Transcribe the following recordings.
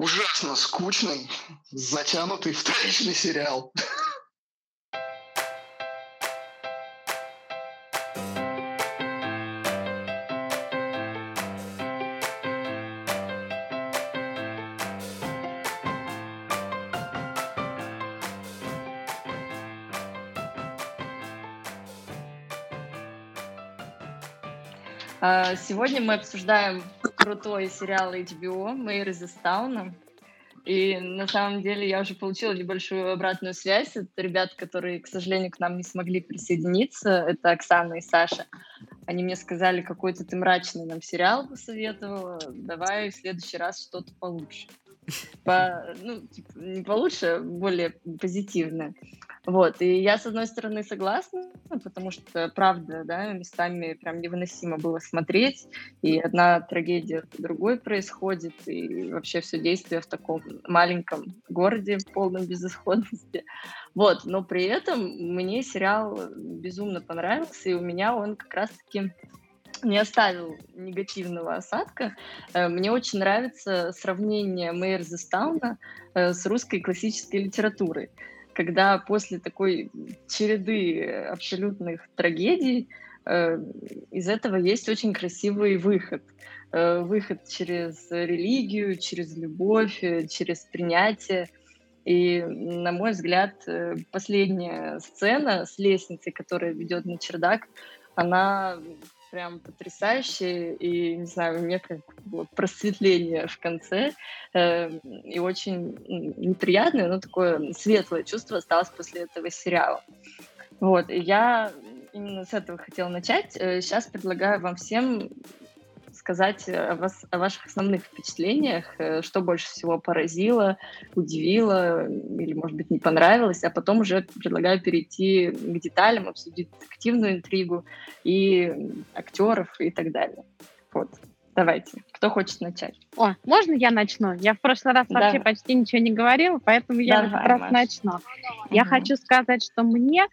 ужасно скучный, затянутый вторичный сериал. А, сегодня мы обсуждаем крутой сериал HBO «Мэйр из Истауна». И на самом деле я уже получила небольшую обратную связь от ребят, которые, к сожалению, к нам не смогли присоединиться. Это Оксана и Саша. Они мне сказали, какой-то ты мрачный нам сериал посоветовала. Давай в следующий раз что-то получше. По, ну, типа, не получше, более позитивное. Вот, и я, с одной стороны, согласна, потому что, правда, да, местами прям невыносимо было смотреть, и одна трагедия другой происходит, и вообще все действие в таком маленьком городе, в полном безысходности. Вот, но при этом мне сериал безумно понравился, и у меня он как раз-таки не оставил негативного осадка. Э, мне очень нравится сравнение Мэйр Зестауна э, с русской классической литературой когда после такой череды абсолютных трагедий э, из этого есть очень красивый выход. Выход через религию, через любовь, через принятие. И, на мой взгляд, последняя сцена с лестницей, которая ведет на чердак, она прям потрясающие, и, не знаю, у меня как было просветление в конце, э, и очень неприятное, но такое светлое чувство осталось после этого сериала. Вот, и я именно с этого хотела начать. Сейчас э, предлагаю вам всем сказать о, вас, о ваших основных впечатлениях, э, что больше всего поразило, удивило или, может быть, не понравилось, а потом уже предлагаю перейти к деталям, обсудить активную интригу и актеров и так далее. Вот. Давайте. Кто хочет начать? О, можно я начну? Я в прошлый раз вообще Давай. почти ничего не говорила, поэтому я Давай, раз Маш. начну. Угу. Я хочу сказать, что мне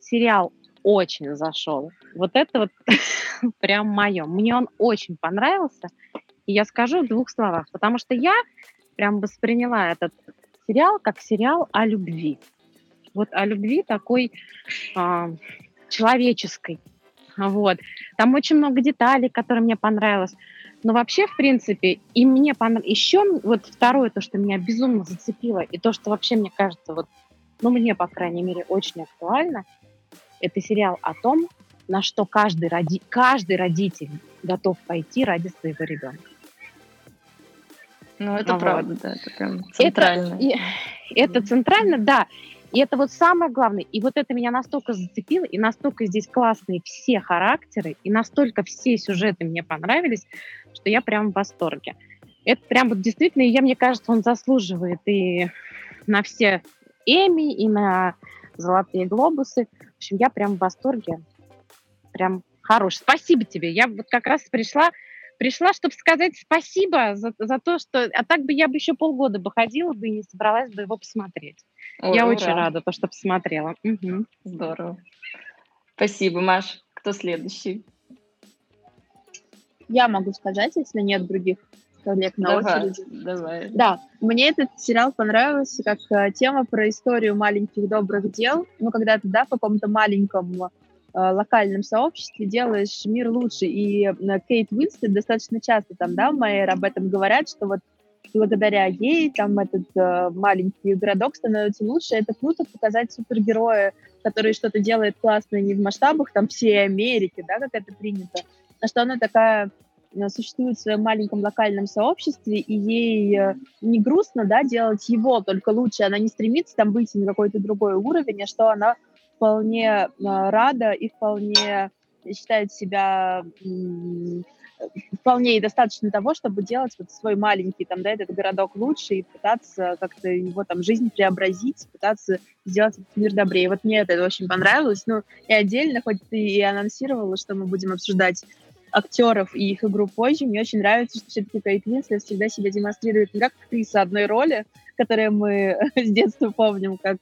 сериал очень зашел. Вот это вот прям мое. Мне он очень понравился. И я скажу в двух словах, потому что я прям восприняла этот сериал как сериал о любви. Вот о любви такой а, человеческой. Вот. Там очень много деталей, которые мне понравилось. Но вообще, в принципе, и мне понравилось. Еще вот второе, то, что меня безумно зацепило, и то, что вообще, мне кажется, вот, ну, мне, по крайней мере, очень актуально – это сериал о том, на что каждый, роди... каждый родитель готов пойти ради своего ребенка. Ну, это а правда, вот. да, это прям центрально. Это, это центрально, да. И это вот самое главное. И вот это меня настолько зацепило, и настолько здесь классные все характеры, и настолько все сюжеты мне понравились, что я прям в восторге. Это прям вот действительно, я, мне кажется, он заслуживает и на все Эми, и на золотые глобусы. В общем, я прям в восторге. Прям хорош. Спасибо тебе. Я вот как раз пришла, пришла, чтобы сказать спасибо за, за то, что... А так бы я бы еще полгода бы ходила бы и не собралась бы его посмотреть. Ой, я ура. очень рада, то, что посмотрела. Угу. Здорово. Спасибо, Маш. Кто следующий? Я могу сказать, если нет других коллег на давай, очереди. Давай. Да, мне этот сериал понравился как э, тема про историю маленьких добрых дел. Ну, когда ты, да, в каком-то маленьком э, локальном сообществе делаешь мир лучше. И э, Кейт Уинслет достаточно часто там, да, Майер об этом говорят, что вот благодаря ей там этот э, маленький городок становится лучше. Это круто показать супергероя, который что-то делает классное не в масштабах там всей Америки, да, как это принято, а что она такая Э, существует в своем маленьком локальном сообществе, и ей э, не грустно, да, делать его только лучше, она не стремится там выйти на какой-то другой уровень, а что она вполне э, рада и вполне считает себя вполне и достаточно того, чтобы делать вот свой маленький там, да, этот городок лучше и пытаться как-то его там жизнь преобразить, пытаться сделать этот мир добрее. Вот мне это очень понравилось. Ну, и отдельно, хоть ты и анонсировала, что мы будем обсуждать актеров и их игру позже, мне очень нравится, что все-таки Кейт Уинслет всегда себя демонстрирует не как актриса одной роли, которую мы с детства помним, как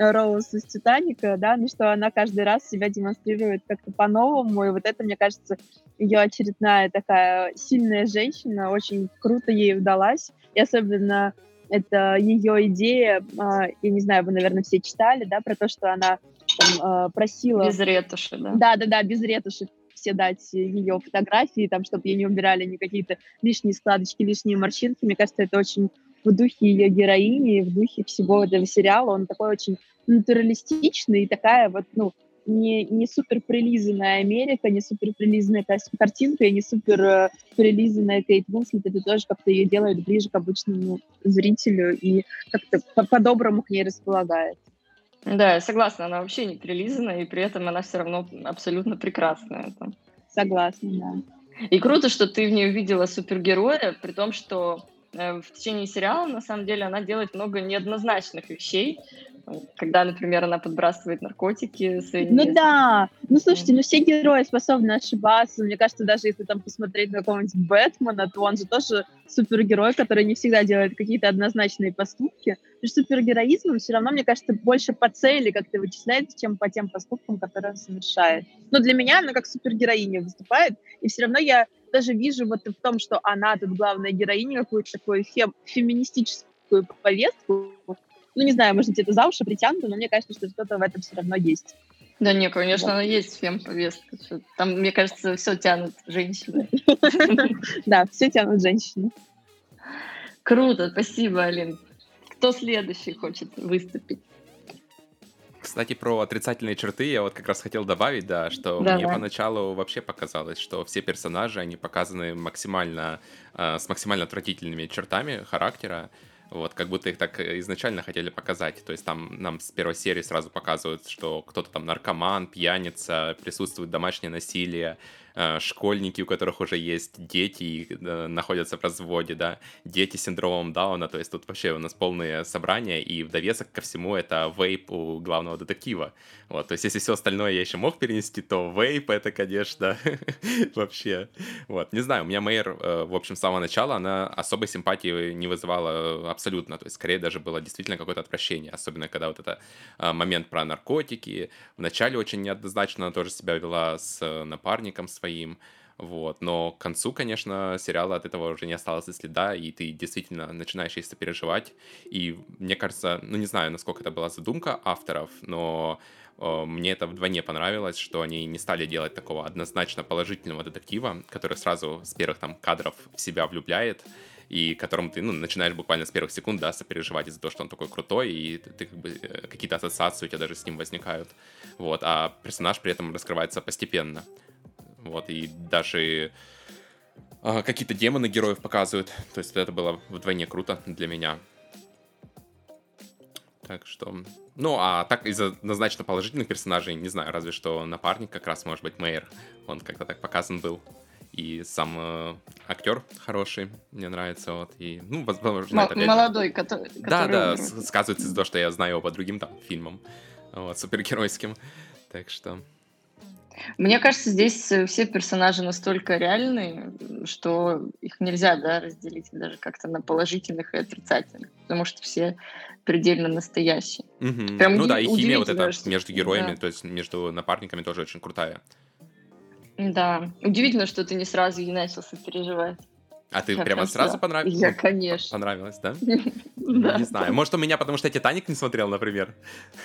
Роуз из «Титаника», да, но что она каждый раз себя демонстрирует как-то по-новому, и вот это, мне кажется, ее очередная такая сильная женщина, очень круто ей удалась, и особенно это ее идея, а, я не знаю, вы, наверное, все читали, да, про то, что она там, а, просила... Без ретуши, да? Да-да-да, без ретуши все дать ее фотографии, там, чтобы ей не убирали ни какие-то лишние складочки, лишние морщинки. Мне кажется, это очень в духе ее героини, в духе всего этого сериала. Он такой очень натуралистичный, и такая вот, ну, не, не супер прилизанная Америка, не супер прилизанная картинка и не супер прилизанная Кейт Уинслет. Это тоже как-то ее делает ближе к обычному зрителю и как-то по-доброму к ней располагает. Да, я согласна, она вообще не прилизана, и при этом она все равно абсолютно прекрасная. Согласна, да. И круто, что ты в ней увидела супергероя, при том, что в течение сериала, на самом деле, она делает много неоднозначных вещей, когда, например, она подбрасывает наркотики. Ну да, ну слушайте, ну все герои способны ошибаться. Мне кажется, даже если там посмотреть на какого-нибудь Бэтмена, то он же тоже супергерой, который не всегда делает какие-то однозначные поступки. И супергероизм все равно, мне кажется, больше по цели как-то вычисляется, чем по тем поступкам, которые он совершает. Но для меня она как супергероиня выступает, и все равно я даже вижу вот в том, что она тут главная героиня, какую-то такую фем- феминистическую повестку, ну, не знаю, может быть, это за уши притянуто, но мне кажется, что что-то в этом все равно есть. Да не, конечно, да. она есть фем-повестка. Там, мне кажется, все тянут женщины. Да, все тянут женщины. Круто, спасибо, Алин. Кто следующий хочет выступить? Кстати, про отрицательные черты я вот как раз хотел добавить, да, что Давай. мне поначалу вообще показалось, что все персонажи, они показаны максимально, э, с максимально отвратительными чертами характера, вот, как будто их так э, изначально хотели показать. То есть там нам с первой серии сразу показывают, что кто-то там наркоман, пьяница, присутствует домашнее насилие, школьники, у которых уже есть дети и э, находятся в разводе, да, дети с синдромом Дауна, то есть тут вообще у нас полные собрания, и в довесок ко всему это вейп у главного детектива. Вот, то есть если все остальное я еще мог перенести, то вейп это, конечно, вообще. Вот, не знаю, у меня Мэйр, э, в общем, с самого начала, она особой симпатии не вызывала абсолютно, то есть скорее даже было действительно какое-то отвращение, особенно когда вот это момент про наркотики, вначале очень неоднозначно она тоже себя вела с напарником, с своим, вот. Но к концу, конечно, сериала от этого уже не осталось и следа, и ты действительно начинаешь ей переживать. И мне кажется, ну не знаю, насколько это была задумка авторов, но э, мне это вдвойне понравилось, что они не стали делать такого однозначно положительного детектива, который сразу с первых там кадров в себя влюбляет, и которым ты ну, начинаешь буквально с первых секунд да, сопереживать из-за того, что он такой крутой, и ты, ты как бы э, какие-то ассоциации у тебя даже с ним возникают. Вот, а персонаж при этом раскрывается постепенно. Вот, и даже а, какие-то демоны героев показывают. То есть это было вдвойне круто для меня. Так что... Ну, а так из однозначно положительных персонажей, не знаю, разве что напарник как раз, может быть, Мэйр. Он как-то так показан был. И сам э, актер хороший, мне нравится. Вот, и, ну, возможно, это, Молодой, который... Да, да, сказывается из-за того, что я знаю его по другим там фильмам, вот, супергеройским. Так что... Мне кажется, здесь э, все персонажи настолько реальные, что их нельзя да, разделить даже как-то на положительных и отрицательных, потому что все предельно настоящие. Угу. Прям ну да, и химия вот эта между героями, да. то есть между напарниками тоже очень крутая. Да, удивительно, что ты не сразу ей начал сопереживать. А ты я прямо сразу понравилась? Я, конечно. Понравилась, да? Да. Не знаю. Может, у меня, потому что я «Титаник» не смотрел, например.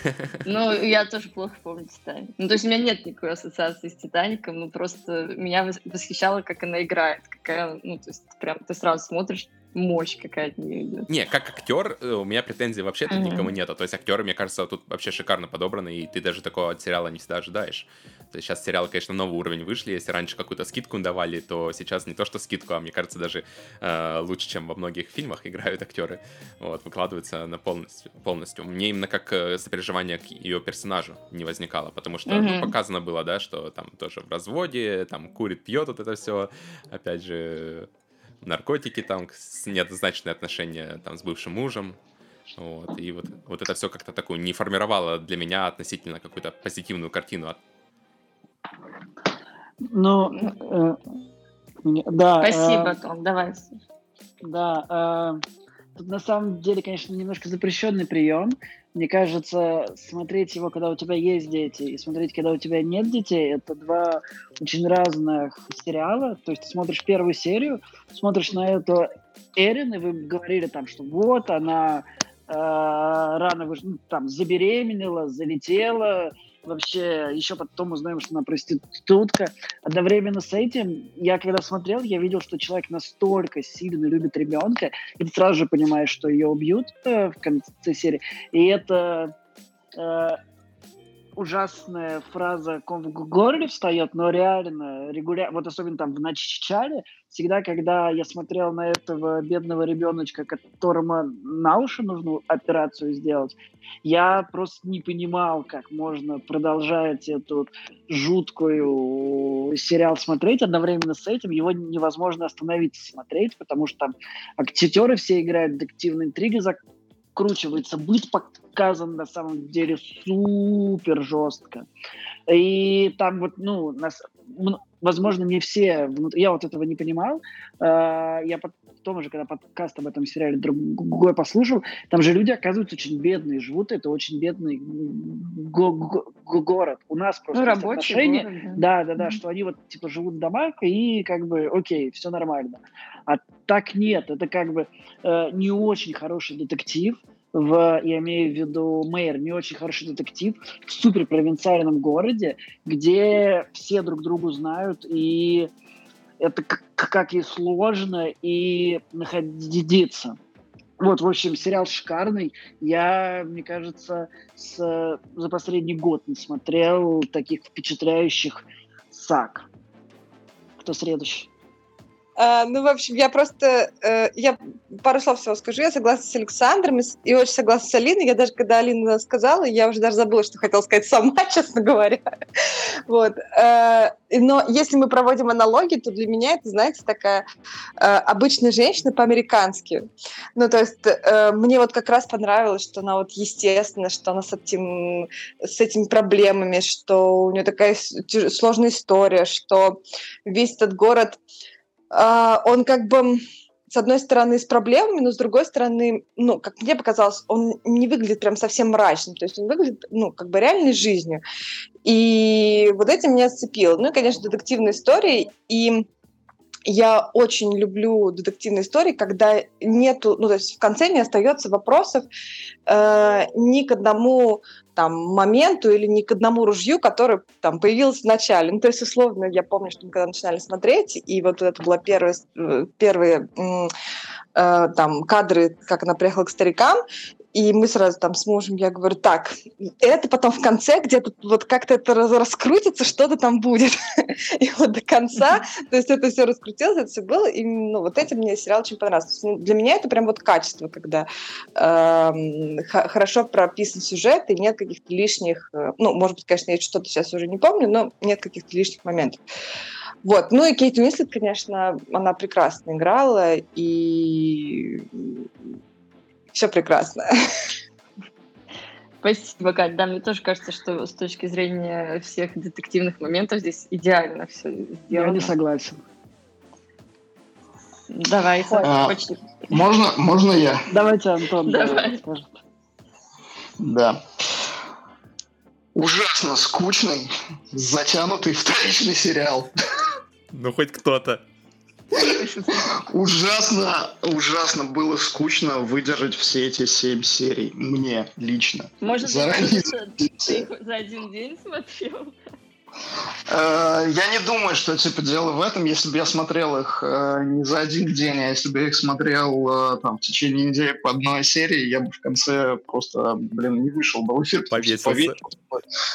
Ну, я тоже плохо помню «Титаник». Ну, то есть у меня нет никакой ассоциации с «Титаником», ну, просто меня восхищало, как она играет. Какая, ну, то есть прям ты сразу смотришь, мощь какая-то не идет. Не, как актер, э, у меня претензий вообще тут mm-hmm. никому нету. То есть актеры, мне кажется, тут вообще шикарно подобраны, и ты даже такого от сериала не всегда ожидаешь. Сейчас сериалы, конечно, новый уровень вышли. Если раньше какую-то скидку давали, то сейчас не то что скидку, а мне кажется, даже э, лучше, чем во многих фильмах играют актеры. Вот, выкладываются на полностью. полностью. Мне именно как э, сопереживание к ее персонажу не возникало, потому что mm-hmm. ну, показано было, да, что там тоже в разводе, там курит, пьет вот это все. Опять же, наркотики, там, неоднозначные отношения там, с бывшим мужем. Вот, и вот, вот это все как-то такую не формировало для меня относительно какую-то позитивную картину. Ну, э. Да, Спасибо, э, Том, давай. Да, э, тут на самом деле, конечно, немножко запрещенный прием. Мне кажется, смотреть его, когда у тебя есть дети, и смотреть, когда у тебя нет детей, это два очень разных сериала. То есть ты смотришь первую серию, смотришь на эту Эрин, и вы говорили там, что вот она э, рано выш... ну, там забеременела, залетела, вообще еще потом узнаем, что она проститутка. Одновременно с этим, я когда смотрел, я видел, что человек настолько сильно любит ребенка, и ты сразу же понимаешь, что ее убьют э, в конце серии. И это э, ужасная фраза в горле встает, но реально, регулярно, вот особенно там в начале, всегда, когда я смотрел на этого бедного ребеночка, которому на уши нужно операцию сделать, я просто не понимал, как можно продолжать эту жуткую сериал смотреть. Одновременно с этим его невозможно остановиться смотреть, потому что там актеры все играют детективные интриги, закручивается, быт показан на самом деле супер жестко. И там вот, ну, нас, возможно, не все, я вот этого не понимал. А, я потом уже, когда подкаст об этом сериале другой послушал, там же люди, оказываются, очень бедные живут, это очень бедный город. У нас просто ну, рабочий отношения, город, да. да, да, да, что они вот типа живут в домах и как бы, окей, все нормально. А так нет, это как бы э, не очень хороший детектив, в, я имею в виду Мэйр, не очень хороший детектив в супер провинциальном городе, где все друг другу знают, и это как, и сложно и находиться. Вот, в общем, сериал шикарный. Я, мне кажется, с, за последний год не смотрел таких впечатляющих саг. Кто следующий? А, ну, в общем, я просто, э, я пару слов всего скажу. Я согласна с Александром и, и очень согласна с Алиной. Я даже, когда Алина сказала, я уже даже забыла, что хотела сказать сама, честно говоря. Вот. Э, но если мы проводим аналогии, то для меня это, знаете, такая э, обычная женщина по-американски. Ну, то есть э, мне вот как раз понравилось, что она вот естественно, что она с, этим, с этими проблемами, что у нее такая сложная история, что весь этот город а, он как бы с одной стороны, с проблемами, но с другой стороны, ну, как мне показалось, он не выглядит прям совсем мрачным, то есть он выглядит, ну, как бы реальной жизнью. И вот этим меня зацепило. Ну и, конечно, детективные истории. И я очень люблю детективные истории, когда нету, ну, то есть в конце не остается вопросов э, ни к одному там моменту или ни к одному ружью, которое там появилось в начале. Ну, то есть, условно, я помню, что мы когда начинали смотреть, и вот это было первые, э, первые э, там кадры, как она приехала к старикам, и мы сразу там с мужем, я говорю, так, это потом в конце где-то вот как-то это раскрутится, что-то там будет. и вот до конца, то есть это все раскрутилось, это все было, и ну, вот этим мне сериал очень понравился. Для меня это прям вот качество, когда э, хорошо прописан сюжет, и нет каких-то лишних, э, ну, может быть, конечно, я что-то сейчас уже не помню, но нет каких-то лишних моментов. Вот. Ну и Кейт Уинслет, конечно, она прекрасно играла, и все прекрасно. Спасибо, Кать. Да, мне тоже кажется, что с точки зрения всех детективных моментов здесь идеально все сделано. Я не согласен. Давай, а, почти. Можно, можно я? Давайте, Антон. Давай. Да. Ужасно скучный, затянутый вторичный сериал. Ну, хоть кто-то. Ужасно, ужасно было скучно выдержать все эти семь серий. Мне лично. Может ты их за один день смотрел? Э, я не думаю, что типа дело в этом. Если бы я смотрел их э, не за один день, а если бы я их смотрел э, там в течение недели по одной серии, я бы в конце просто, блин, не вышел бы в эфир. Повесился.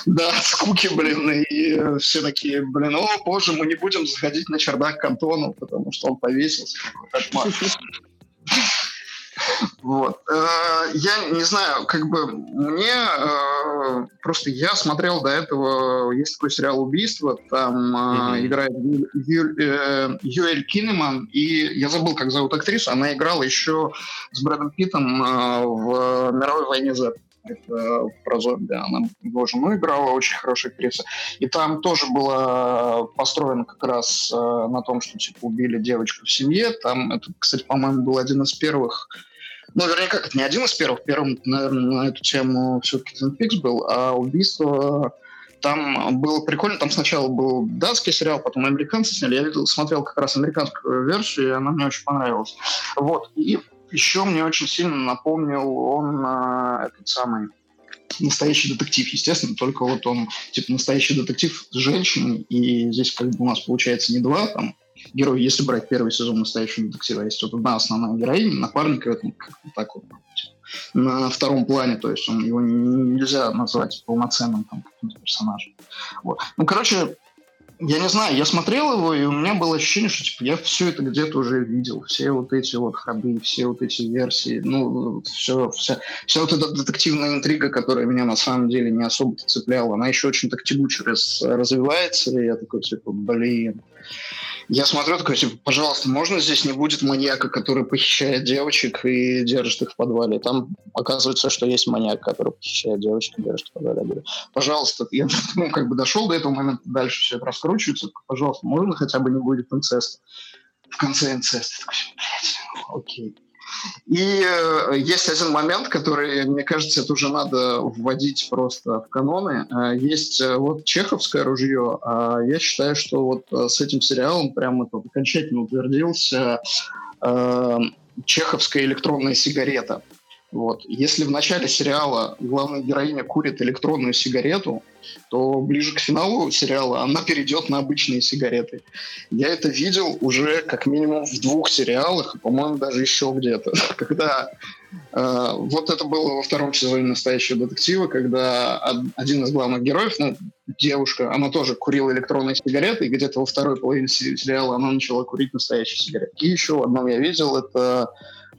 Да, скуки, блин, и все такие, блин, о боже, мы не будем заходить на чердак к Антону, потому что он повесился. Вот. Э, я не знаю, как бы мне э, просто я смотрел до этого, есть такой сериал «Убийство», там mm-hmm. играет Ю, Юэль Кинеман, и я забыл, как зовут актрису, она играла еще с Брэдом Питтом в «Мировой войне Z». это про зомби. Она его жену играла, очень хорошая актриса. И там тоже было построено как раз э, на том, что типа убили девочку в семье. Там, это, кстати, по-моему, был один из первых ну, вернее, как это не один из первых. Первым, наверное, на эту тему все-таки Peaks был, а убийство там было прикольно, там сначала был датский сериал, потом американцы сняли. Я видел, смотрел как раз американскую версию, и она мне очень понравилась. Вот. И еще мне очень сильно напомнил он э, этот самый настоящий детектив, естественно, только вот он, типа, настоящий детектив с женщиной, и здесь как бы у нас получается не два там героя, если брать первый сезон настоящего детектива, есть вот одна основная героиня, напарник в этом как так вот на втором плане, то есть он, его нельзя назвать полноценным там, персонажем. Вот. Ну, короче, я не знаю, я смотрел его, и у меня было ощущение, что типа, я все это где-то уже видел. Все вот эти вот ходы, все вот эти версии, ну, все, вся, вся вот эта детективная интрига, которая меня на самом деле не особо цепляла, она еще очень так тягуче раз, развивается, и я такой, типа, блин, я смотрю, такой, типа, пожалуйста, можно здесь не будет маньяка, который похищает девочек и держит их в подвале? Там оказывается, что есть маньяк, который похищает девочек и держит в подвале. Я говорю, пожалуйста, я ну, как бы дошел до этого момента, дальше все раскручивается, пожалуйста, можно хотя бы не будет инцеста? В конце инцеста. Такой, блядь, окей. И э, есть один момент, который, мне кажется, это уже надо вводить просто в каноны. Э, есть э, вот чеховское ружье. А я считаю, что вот с этим сериалом прямо это окончательно утвердился чеховская электронная сигарета. Вот. Если в начале сериала главная героиня курит электронную сигарету, то ближе к финалу сериала она перейдет на обычные сигареты. Я это видел уже как минимум в двух сериалах, по-моему, даже еще где-то. Когда э, вот это было во втором сезоне «Настоящего детектива», когда один из главных героев, ну, девушка, она тоже курила электронные сигареты, и где-то во второй половине сериала она начала курить настоящие сигареты. И еще одном я видел, это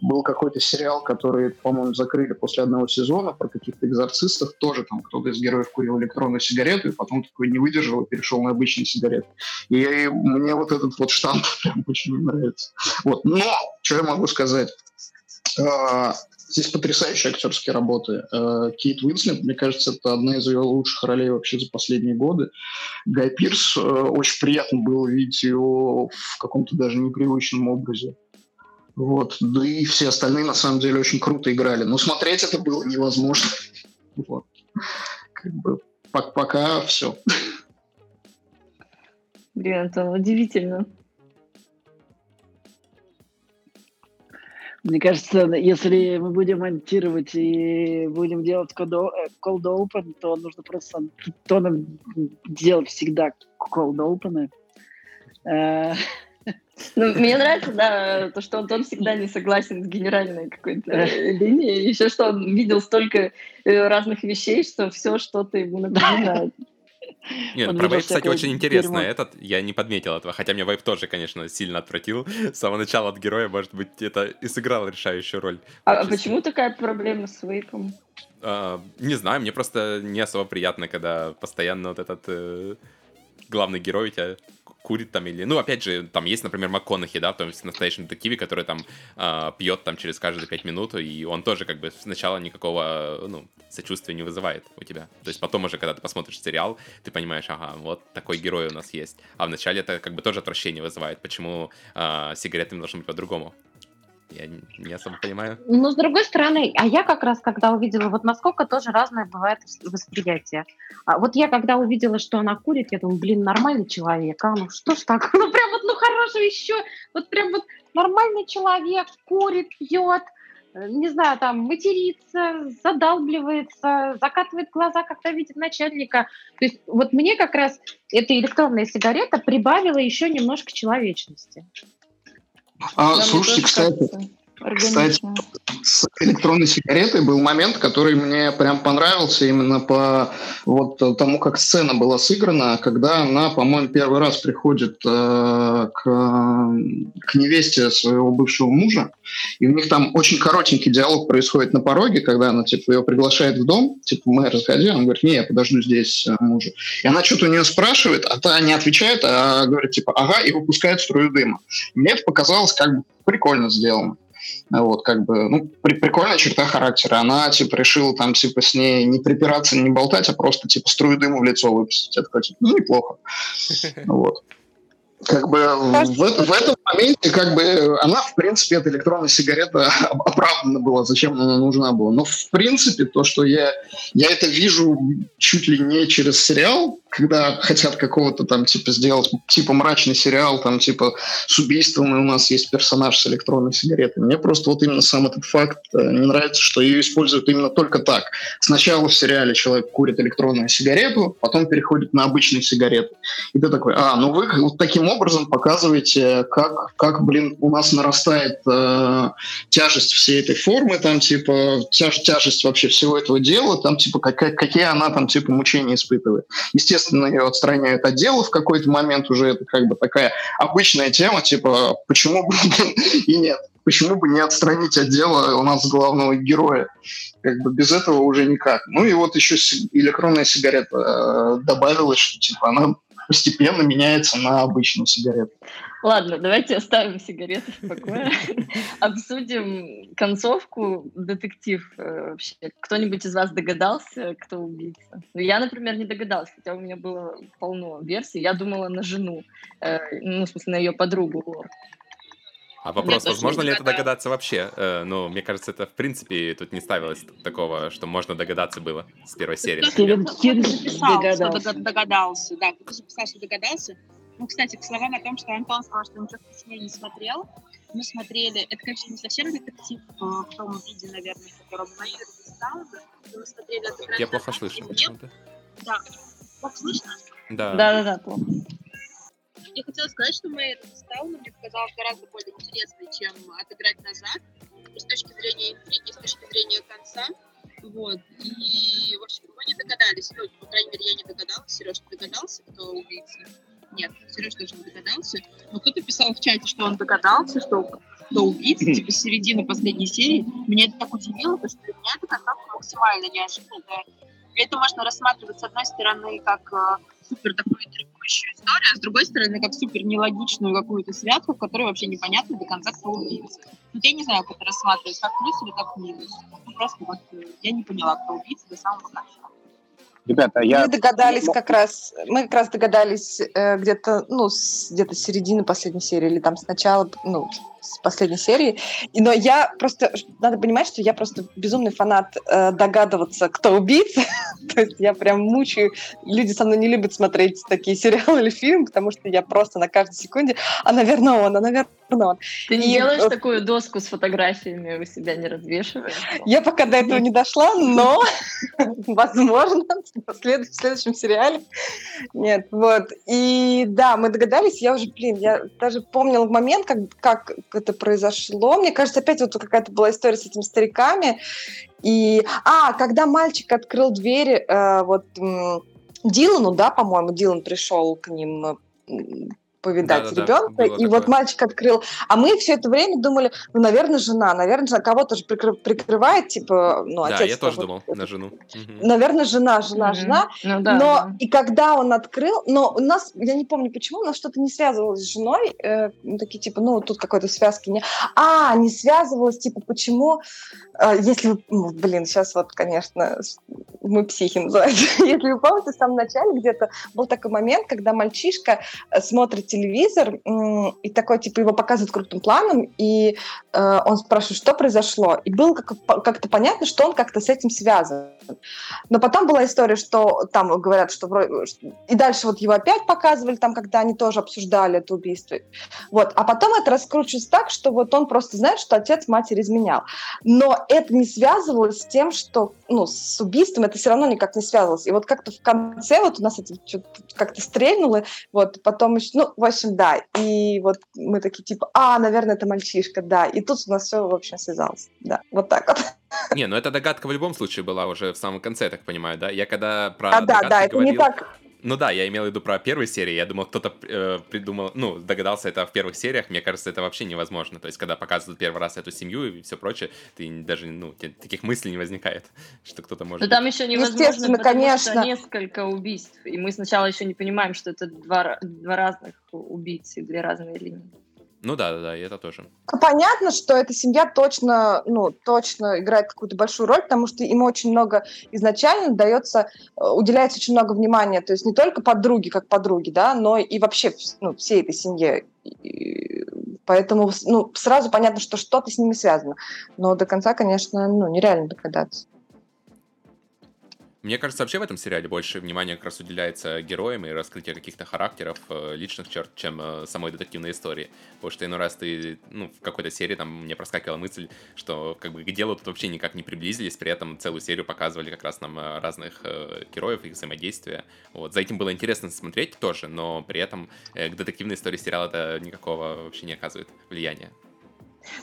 был какой-то сериал, который, по-моему, закрыли после одного сезона про каких-то экзорцистов. Тоже там кто-то из героев курил электронную сигарету, и потом такой не выдержал и перешел на обычные сигареты. И мне вот этот вот штамп прям очень нравится. Вот. Но, что я могу сказать? А, здесь потрясающие актерские работы. А, Кейт Уинслет, мне кажется, это одна из ее лучших ролей вообще за последние годы. Гай Пирс, а, очень приятно было видеть его в каком-то даже непривычном образе. Вот. Да и все остальные, на самом деле, очень круто играли. Но смотреть это было невозможно. Вот. Как бы пока все. Блин, это удивительно. Мне кажется, если мы будем монтировать и будем делать cold open, то нужно просто тоном делать всегда cold open. Э, ну, мне нравится, да, то, что Антон всегда не согласен с генеральной какой-то линией. Еще что он видел столько э, разных вещей, что все что-то ему напоминает. Нет, Он про вейп, кстати, очень интересно. Этот я не подметил этого, хотя мне вейп тоже, конечно, сильно отвратил. С самого начала от героя, может быть, это и сыграло решающую роль. А почему такая проблема с вейпом? А, не знаю, мне просто не особо приятно, когда постоянно вот этот э, главный герой у тебя курит там или... Ну, опять же, там есть, например, МакКонахи, да, в том в настоящем детективе, который там э, пьет там через каждые пять минут, и он тоже как бы сначала никакого, ну, сочувствия не вызывает у тебя. То есть потом уже, когда ты посмотришь сериал, ты понимаешь, ага, вот такой герой у нас есть. А вначале это как бы тоже отвращение вызывает, почему э, сигаретами должны быть по-другому. Я не особо понимаю. Но с другой стороны, а я как раз, когда увидела, вот насколько тоже разное бывает восприятие. А вот я когда увидела, что она курит, я думаю, блин, нормальный человек, а ну что ж так, ну прям вот, ну хорошо еще, вот прям вот нормальный человек курит, пьет, э, не знаю, там, матерится, задалбливается, закатывает глаза, когда видит начальника. То есть вот мне как раз эта электронная сигарета прибавила еще немножко человечности. А, слушайте, кстати, кстати, с электронной сигаретой был момент, который мне прям понравился именно по вот тому, как сцена была сыграна, когда она, по-моему, первый раз приходит э, к, к невесте своего бывшего мужа, и у них там очень коротенький диалог происходит на пороге, когда она типа ее приглашает в дом, типа мы расходи, он говорит, не, я подожду здесь э, мужа. И она что-то у нее спрашивает, а та не отвечает, а говорит типа, ага, и выпускает струю дыма. Мне это показалось как бы прикольно сделано. Вот, как бы, ну, при, прикольная черта характера. Она, типа, решила там, типа, с ней не припираться, не болтать, а просто, типа, струю дыму в лицо выпустить. Это, типа, ну, неплохо. Вот как бы в, в этом моменте, как бы она, в принципе, эта электронная сигарета оправдана была, зачем она нужна была. Но, в принципе, то, что я, я это вижу чуть ли не через сериал, когда хотят какого-то там, типа, сделать, типа, мрачный сериал, там, типа, с убийством, и у нас есть персонаж с электронной сигаретой. Мне просто вот именно сам этот факт э, не нравится, что ее используют именно только так. Сначала в сериале человек курит электронную сигарету, потом переходит на обычную сигарету. И ты такой, а, ну вы вот таким образом показываете, как, как блин, у нас нарастает э, тяжесть всей этой формы, там, типа, тяж, тяжесть вообще всего этого дела, там, типа, как, какие она там, типа, мучения испытывает. Естественно, ее отстраняют от дела в какой-то момент, уже это как бы такая обычная тема, типа, почему бы и нет почему бы не отстранить от дела у нас главного героя? Как бы без этого уже никак. Ну и вот еще электронная сигарета э, добавилась, что типа она постепенно меняется на обычную сигарету. Ладно, давайте оставим сигареты в покое. Обсудим концовку, детектив э, вообще. Кто-нибудь из вас догадался, кто убийца? Ну, я, например, не догадалась, хотя у меня было полно версий. Я думала на жену, э, ну, в смысле, на ее подругу. А вопрос, Нет, возможно ли это догадаться вообще? Э, ну, мне кажется, это в принципе тут не ставилось такого, что можно догадаться было с первой серии. Стивен Кинг догадался. догадался. Да, кто записал, что догадался. Ну, кстати, к словам о том, что Антон сказал, что ничего вкуснее не смотрел, мы смотрели, это, конечно, не совсем детектив э, в том виде, наверное, в котором мы мы смотрели Я плохо слышу. Да. Плохо слышно? Да. Да, да, да, плохо. Я хотела сказать, что моя Стауна мне показалась гораздо более интересной, чем отыграть назад, с точки зрения интриги, с точки зрения конца. Вот. И, в общем, мы не догадались, ну, по крайней мере, я не догадалась. Сереж, ты догадался, кто убийца? Нет, Сереж тоже не догадался. Но кто-то писал в чате, что он догадался, что кто убийца, типа, с середины последней серии. Меня это так удивило, потому что для меня это как максимально неожиданно. Это можно рассматривать, с одной стороны, как э, супер такую интригующую историю, а с другой стороны, как супер нелогичную какую-то связку, в которой вообще непонятно до конца, кто убийца. Вот я не знаю, как это рассматривать, как плюс или как минус. Ну, просто вот э, я не поняла, кто убийца до самого конца. Ребята, я... Мы догадались как раз, мы как раз догадались э, где-то, ну, с, где-то с середины последней серии или там сначала, ну, с последней серии. Но я просто, надо понимать, что я просто безумный фанат э, догадываться, кто убийца. То есть я прям мучаю. Люди со мной не любят смотреть такие сериалы или фильмы, потому что я просто на каждой секунде, а, наверное, он, а, наверное, он. Ты не и... делаешь такую доску с фотографиями, у себя не развешиваешь? Я пока до этого не дошла, но, возможно, в следующем сериале. Нет, вот. И да, мы догадались, я уже, блин, я даже помнила момент, как, как это произошло. Мне кажется, опять вот какая-то была история с этими стариками. И, а, когда мальчик открыл дверь, э, вот Дилану, да, по-моему, Дилан пришел к ним повидать да, да, ребенка. Да, и такое. вот мальчик открыл. А мы все это время думали, ну, наверное, жена, наверное, жена кого-то же прикры- прикрывает, типа, ну, отец. Да, я тоже думал на жену. Наверное, жена, жена, mm-hmm. жена. Ну, да, но да. и когда он открыл, но у нас, я не помню почему, у нас что-то не связывалось с женой, э, такие типа, ну, тут какой-то связки не. А, не связывалось, типа, почему, э, если, ну, блин, сейчас вот, конечно, мы психи называем. если вы помните, в самом начале где-то был такой момент, когда мальчишка э, смотрит телевизор, и такой, типа, его показывают крупным планом, и э, он спрашивает, что произошло. И было как- как-то понятно, что он как-то с этим связан. Но потом была история, что там говорят, что... И дальше вот его опять показывали, там, когда они тоже обсуждали это убийство. Вот. А потом это раскручивается так, что вот он просто знает, что отец матери изменял. Но это не связывалось с тем, что, ну, с убийством это все равно никак не связывалось. И вот как-то в конце вот у нас это как-то стрельнуло, вот, потом еще, ну, в общем, да. И вот мы такие, типа, а, наверное, это мальчишка, да. И тут у нас все, в общем, связалось. Да, вот так вот. Не, ну эта догадка в любом случае была уже в самом конце, я так понимаю, да? Я когда про а, да, да, это говорил... не так ну да, я имел в виду про первые серии. Я думал, кто-то э, придумал, ну, догадался это в первых сериях. Мне кажется, это вообще невозможно. То есть, когда показывают первый раз эту семью и все прочее, ты даже, ну, таких мыслей не возникает, что кто-то может. Но там еще невозможно, потому конечно. что несколько убийств. И мы сначала еще не понимаем, что это два, два разных убийцы, две разные линии. Ну да, да, да, и это тоже. Понятно, что эта семья точно, ну, точно играет какую-то большую роль, потому что им очень много изначально дается, э, уделяется очень много внимания, то есть не только подруги как подруги, да, но и вообще ну, всей этой семье. Поэтому ну, сразу понятно, что что-то с ними связано. Но до конца, конечно, ну, нереально догадаться. Мне кажется, вообще в этом сериале больше внимания как раз уделяется героям и раскрытию каких-то характеров, э, личных черт, чем э, самой детективной истории. Потому что иной раз ты, ну, в какой-то серии там мне проскакивала мысль, что как бы к делу тут вообще никак не приблизились, при этом целую серию показывали как раз нам э, разных героев, их взаимодействия. Вот. За этим было интересно смотреть тоже, но при этом к детективной истории сериала это никакого вообще не оказывает влияния.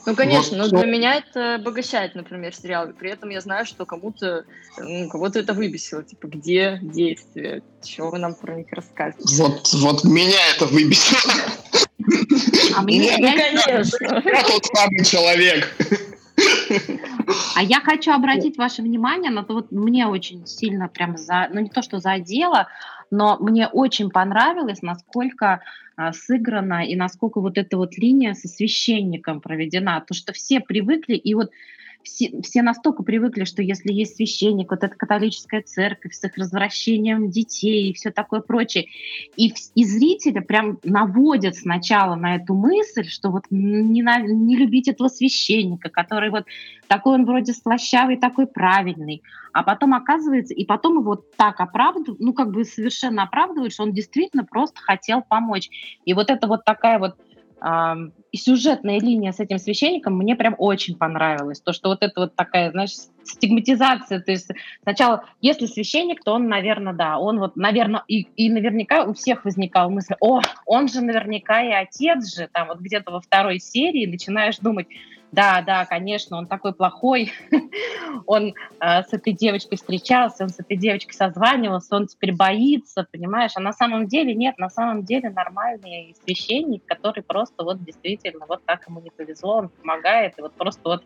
Ну, конечно, вот, но для меня это обогащает, например, сериал. При этом я знаю, что кому-то ну, кого-то это выбесило. Типа, где действие? Чего вы нам про них рассказываете? Вот, вот меня это выбесило. А мне, ну, конечно. Я тот самый человек. А я хочу обратить ваше внимание на то, вот мне очень сильно прям за, ну не то что задело, но мне очень понравилось, насколько а, сыграна и насколько вот эта вот линия со священником проведена. То, что все привыкли, и вот все, все настолько привыкли, что если есть священник, вот эта католическая церковь с их развращением детей и все такое прочее, и, и зрители прям наводят сначала на эту мысль, что вот не, на, не любить этого священника, который вот такой он вроде слащавый, такой правильный, а потом оказывается, и потом его так оправдывают, ну как бы совершенно оправдывают, что он действительно просто хотел помочь. И вот это вот такая вот и сюжетная линия с этим священником мне прям очень понравилась. То, что вот это вот такая, знаешь, стигматизация. То есть сначала, если священник, то он, наверное, да, он вот, наверное, и, и наверняка у всех возникала мысль, о, он же наверняка и отец же, там вот где-то во второй серии начинаешь думать, да, да, конечно, он такой плохой, он э, с этой девочкой встречался, он с этой девочкой созванивался, он теперь боится, понимаешь? А на самом деле нет, на самом деле нормальный священник, который просто вот действительно вот так ему не повезло, он помогает, и вот просто вот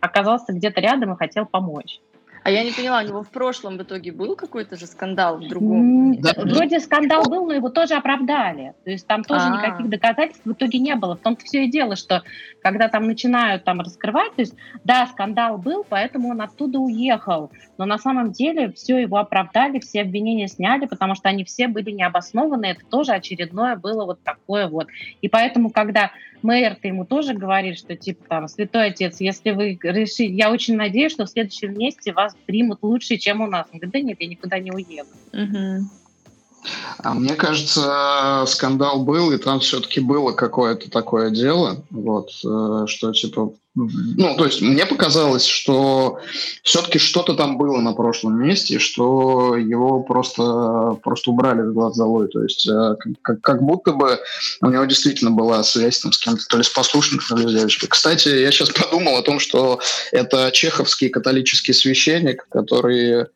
оказался где-то рядом и хотел помочь. А я не поняла, у него в прошлом в итоге был какой-то же скандал в другом? Да. Вроде скандал был, но его тоже оправдали. То есть там тоже А-а-а. никаких доказательств в итоге не было. В том-то все и дело, что когда там начинают там раскрывать, то есть да, скандал был, поэтому он оттуда уехал. Но на самом деле все его оправдали, все обвинения сняли, потому что они все были необоснованы. Это тоже очередное было вот такое вот. И поэтому, когда мэр-то ему тоже говорит, что типа там, святой отец, если вы решили, я очень надеюсь, что в следующем месте вас примут лучше, чем у нас. Он говорит, да нет, я никуда не уеду. Угу. А мне кажется, скандал был, и там все-таки было какое-то такое дело, вот, э, что типа, ну, то есть мне показалось, что все-таки что-то там было на прошлом месте, что его просто, просто убрали с глаз долой, то есть э, как, как будто бы у него действительно была связь там, с кем-то, то ли с послушником, то ли с девочкой. Кстати, я сейчас подумал о том, что это чеховский католический священник, который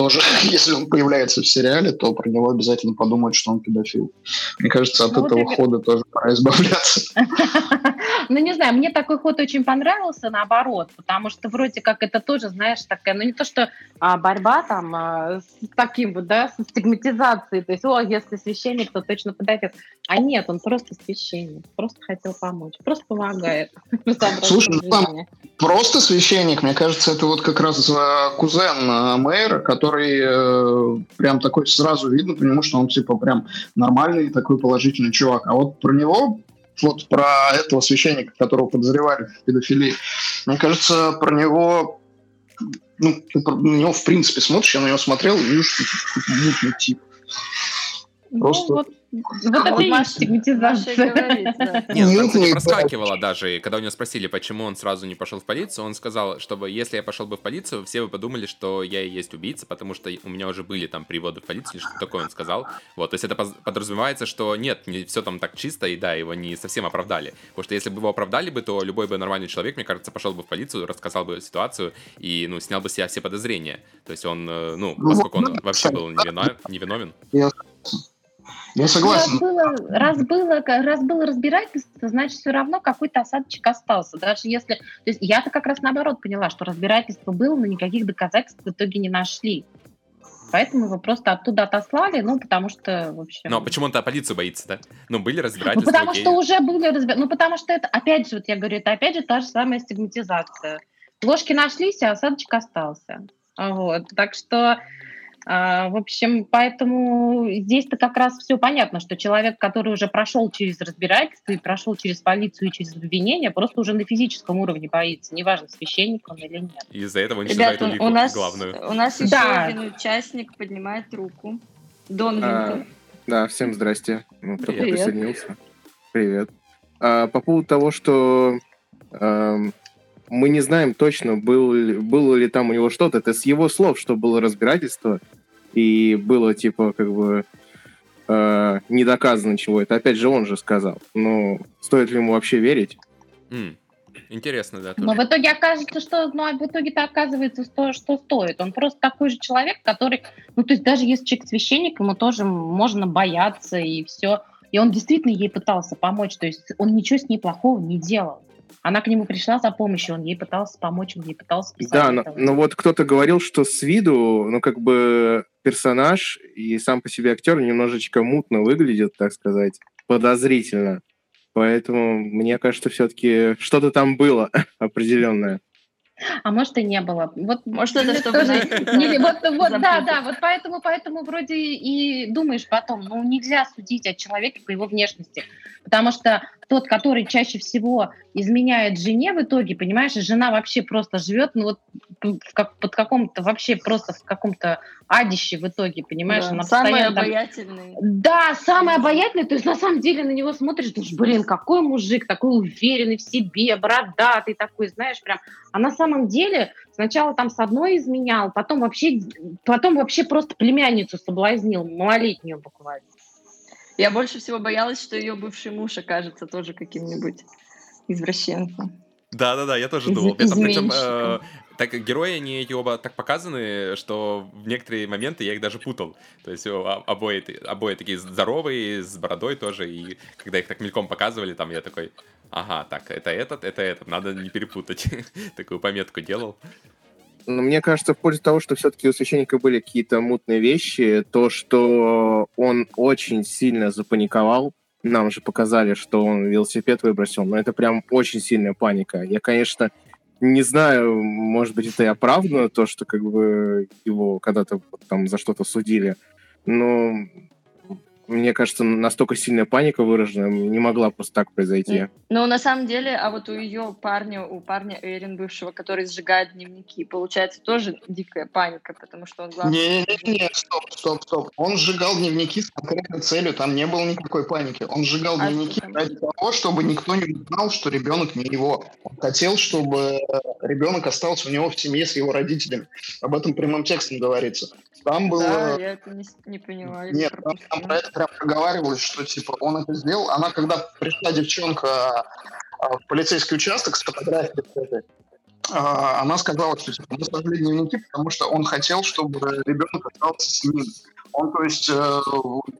тоже, если он появляется в сериале, то про него обязательно подумают, что он педофил. Мне кажется, от ну, этого вот хода тоже пора избавляться. Ну, не знаю, мне такой ход очень понравился, наоборот, потому что вроде как это тоже, знаешь, такая, ну, не то, что а, борьба там а, с таким вот, да, с стигматизацией, то есть, о, если священник, то точно педофил. А нет, он просто священник, просто хотел помочь, просто помогает. Слушай, ну, там просто священник, мне кажется, это вот как раз кузен мэра, который э, прям такой сразу видно, потому что он типа прям нормальный такой положительный чувак. А вот про него вот про этого священника, которого подозревали в педофилии. Мне кажется, про него ну, на него в принципе смотришь, я на него смотрел и вижу, что мутный тип. Ну, Просто... Ну, вот вот это и стигматизация. Нет, там, проскакивало даже. И когда у него спросили, почему он сразу не пошел в полицию, он сказал, чтобы если я пошел бы в полицию, все бы подумали, что я и есть убийца, потому что у меня уже были там приводы в полицию, или что такое он сказал. Вот, то есть это подразумевается, что нет, не все там так чисто, и да, его не совсем оправдали. Потому что если бы его оправдали бы, то любой бы нормальный человек, мне кажется, пошел бы в полицию, рассказал бы ситуацию и, ну, снял бы с себя все подозрения. То есть он, э, ну, ну поскольку он вообще был невиновен. Я согласен. Раз было, раз было, раз было разбирательство, значит, все равно какой-то осадочек остался. Даже если... То есть я-то как раз наоборот поняла, что разбирательство было, но никаких доказательств в итоге не нашли. Поэтому его просто оттуда отослали, ну, потому что, в общем... Ну, а почему он-то полицию боится, да? Ну, были разбирательства, Ну, потому окей. что уже были разбирательства. Ну, потому что это, опять же, вот я говорю, это опять же та же самая стигматизация. Ложки нашлись, а осадочек остался. Вот. Так что в общем, поэтому здесь-то как раз все понятно, что человек, который уже прошел через разбирательство и прошел через полицию и через обвинение, просто уже на физическом уровне боится, неважно, священник он или нет. Из-за этого уничтожает Ребята, у нас, главную. У нас еще да. один участник поднимает руку. Дон а, Да, всем здрасте. Ну, только присоединился. Привет. А, по поводу того, что а, мы не знаем точно, был, было ли там у него что-то. Это с его слов, что было разбирательство, и было, типа, как бы э, не доказано чего. Это опять же он же сказал. Но стоит ли ему вообще верить? Mm. Интересно, да. Тоже. Но в итоге окажется, что ну, а в итоге-то оказывается, что, что стоит. Он просто такой же человек, который, ну, то есть даже если человек священник, ему тоже можно бояться и все. И он действительно ей пытался помочь, то есть он ничего с ней плохого не делал. Она к нему пришла за помощью, он ей пытался помочь, он ей пытался писать. Да, но, но вот кто-то говорил, что с виду, ну, как бы персонаж и сам по себе актер немножечко мутно выглядит, так сказать, подозрительно. Поэтому мне кажется, все-таки что-то там было определенное. А может и не было. Вот, может это чтобы не, вот, вот, да, да, вот поэтому, поэтому вроде и думаешь потом, ну нельзя судить о человеке по его внешности, потому что тот, который чаще всего изменяет жене в итоге, понимаешь, жена вообще просто живет, ну вот как, под каком-то вообще просто в каком-то адище в итоге, понимаешь, да, она самый постоянно обаятельный. Там, да, самый обаятельный, то есть на самом деле на него смотришь, думаешь, блин, какой мужик, такой уверенный в себе, бородатый такой, знаешь, прям. А на самом деле сначала там с одной изменял, потом вообще, потом вообще просто племянницу соблазнил, малолетнюю буквально. Я больше всего боялась, что ее бывший муж окажется тоже каким-нибудь извращенцем. Да-да-да, я тоже думал. Это, причем, э, так герои, они эти оба так показаны, что в некоторые моменты я их даже путал. То есть обои, обои такие здоровые, с бородой тоже, и когда их так мельком показывали, там я такой, ага, так, это этот, это этот, надо не перепутать. Такую пометку делал. Но мне кажется, в пользу того, что все-таки у священника были какие-то мутные вещи, то, что он очень сильно запаниковал, нам же показали, что он велосипед выбросил, но это прям очень сильная паника. Я, конечно, не знаю, может быть, это и оправдано, то, что как бы его когда-то там за что-то судили, но мне кажется, настолько сильная паника выражена не могла просто так произойти. Ну, на самом деле, а вот у ее парня, у парня Эрин бывшего, который сжигает дневники, получается тоже дикая паника, потому что он главный. Не-не-не, стоп, стоп, стоп. Он сжигал дневники с конкретной целью, там не было никакой паники. Он сжигал а дневники ради того, чтобы никто не знал, что ребенок не его. Он хотел, чтобы ребенок остался у него в семье с его родителями. Об этом прямым текстом говорится. Там было... Да, я это не, не поняла. Нет, там, там про это прям проговаривалось, что типа он это сделал. Она, когда пришла девчонка а, в полицейский участок с фотографией а, она сказала, что типа, мы сожгли дневники, потому что он хотел, чтобы ребенок остался с ним. Он, то есть, э,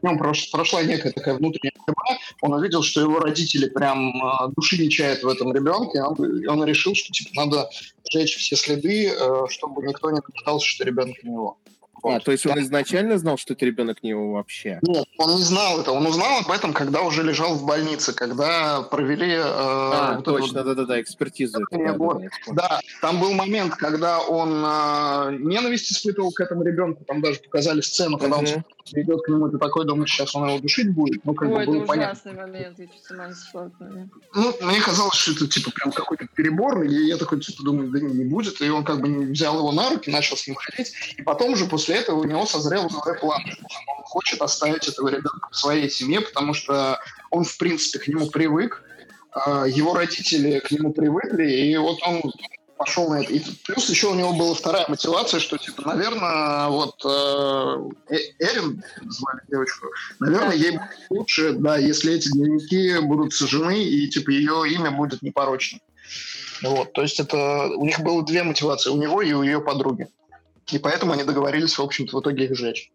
нем прошла некая такая внутренняя борьба, он увидел, что его родители прям э, души не чают в этом ребенке, он, он решил, что типа надо сжечь все следы, э, чтобы никто не догадался, что ребенок у него. А, то есть он изначально знал, что это ребенок не его вообще? Нет, он не знал это. Он узнал об этом, когда уже лежал в больнице, когда провели... Э, а, вот точно, да-да-да, экспертизу. Да, вот. да, там был момент, когда он э, ненависть испытывал к этому ребенку, там даже показали сцену, когда uh-huh. он идет к нему, ты такой думаешь, сейчас он его душить будет. Ну, как Ой, бы было это ужасный момент, я чуть с ума не сошла. Ну, мне казалось, что это, типа, прям какой-то перебор, и я такой, типа, думаю, да не будет, и он как бы взял его на руки, начал с ним ходить, и потом уже после этого у него созрел новый план. Он хочет оставить этого ребенка в своей семье, потому что он, в принципе, к нему привык, а, его родители к нему привыкли, и вот он пошел на это. И плюс еще у него была вторая мотивация, что, типа, наверное, вот э, э Эрин, звали девочку, наверное, ей будет лучше, да, если эти дневники будут сожжены, и, типа, ее имя будет непорочным. Вот, то есть это у них было две мотивации, у него и у ее подруги. И поэтому они договорились, в общем-то, в итоге их сжечь.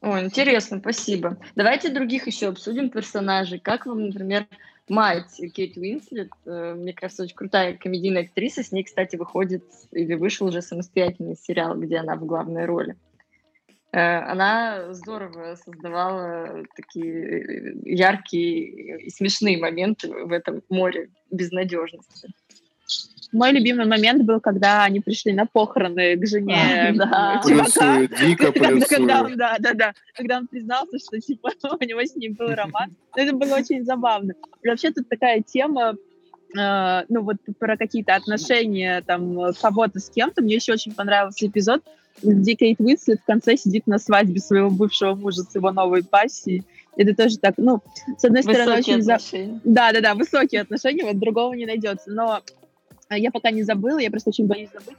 О, интересно, спасибо. Давайте других еще обсудим персонажей. Как вам, например, мать Кейт Уинслет, э, мне кажется, очень крутая комедийная актриса. С ней, кстати, выходит или вышел уже самостоятельный сериал, где она в главной роли. Э, она здорово создавала такие яркие и смешные моменты в этом море безнадежности. Мой любимый момент был, когда они пришли на похороны к жене да. дико когда он, да, да, да. Когда он признался, что типа у него с ним был роман. Это было очень забавно. И вообще тут такая тема, э, ну вот про какие-то отношения там кого-то с кем-то. Мне еще очень понравился эпизод, где Кейт Уинслет в конце сидит на свадьбе своего бывшего мужа с его новой пассией. Это тоже так, ну, с одной стороны, очень... Отношения. Да, да, да, высокие отношения, вот другого не найдется. Но я пока не забыла, я просто очень боюсь забыть.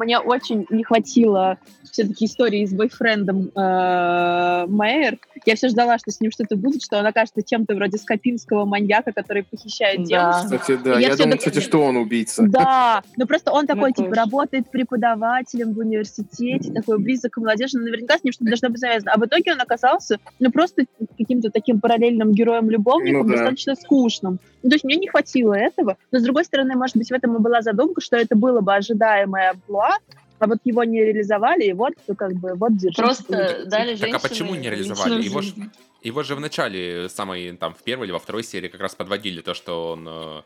Мне очень не хватило все-таки истории с бойфрендом э, Мэйр. Я все ждала, что с ним что-то будет, что он окажется чем-то вроде скопинского маньяка, который похищает да. девушку. Кстати, да, я, я думаю, кстати, что он убийца. Да, но просто он такой, ну, типа, работает преподавателем в университете, такой близок к молодежи, но наверняка с ним что-то должно быть завязано. А в итоге он оказался, ну, просто каким-то таким параллельным героем-любовником, ну, да. достаточно скучным. Ну, то есть мне не хватило этого, но, с другой стороны, может быть, в этом и была задумка, что это было бы ожидаемое амплуа, а вот его не реализовали, и вот как бы вот держите. Просто дали женщине... Так а почему не реализовали? Его же, его же в начале, самой, там, в первой или во второй серии как раз подводили то, что он, э,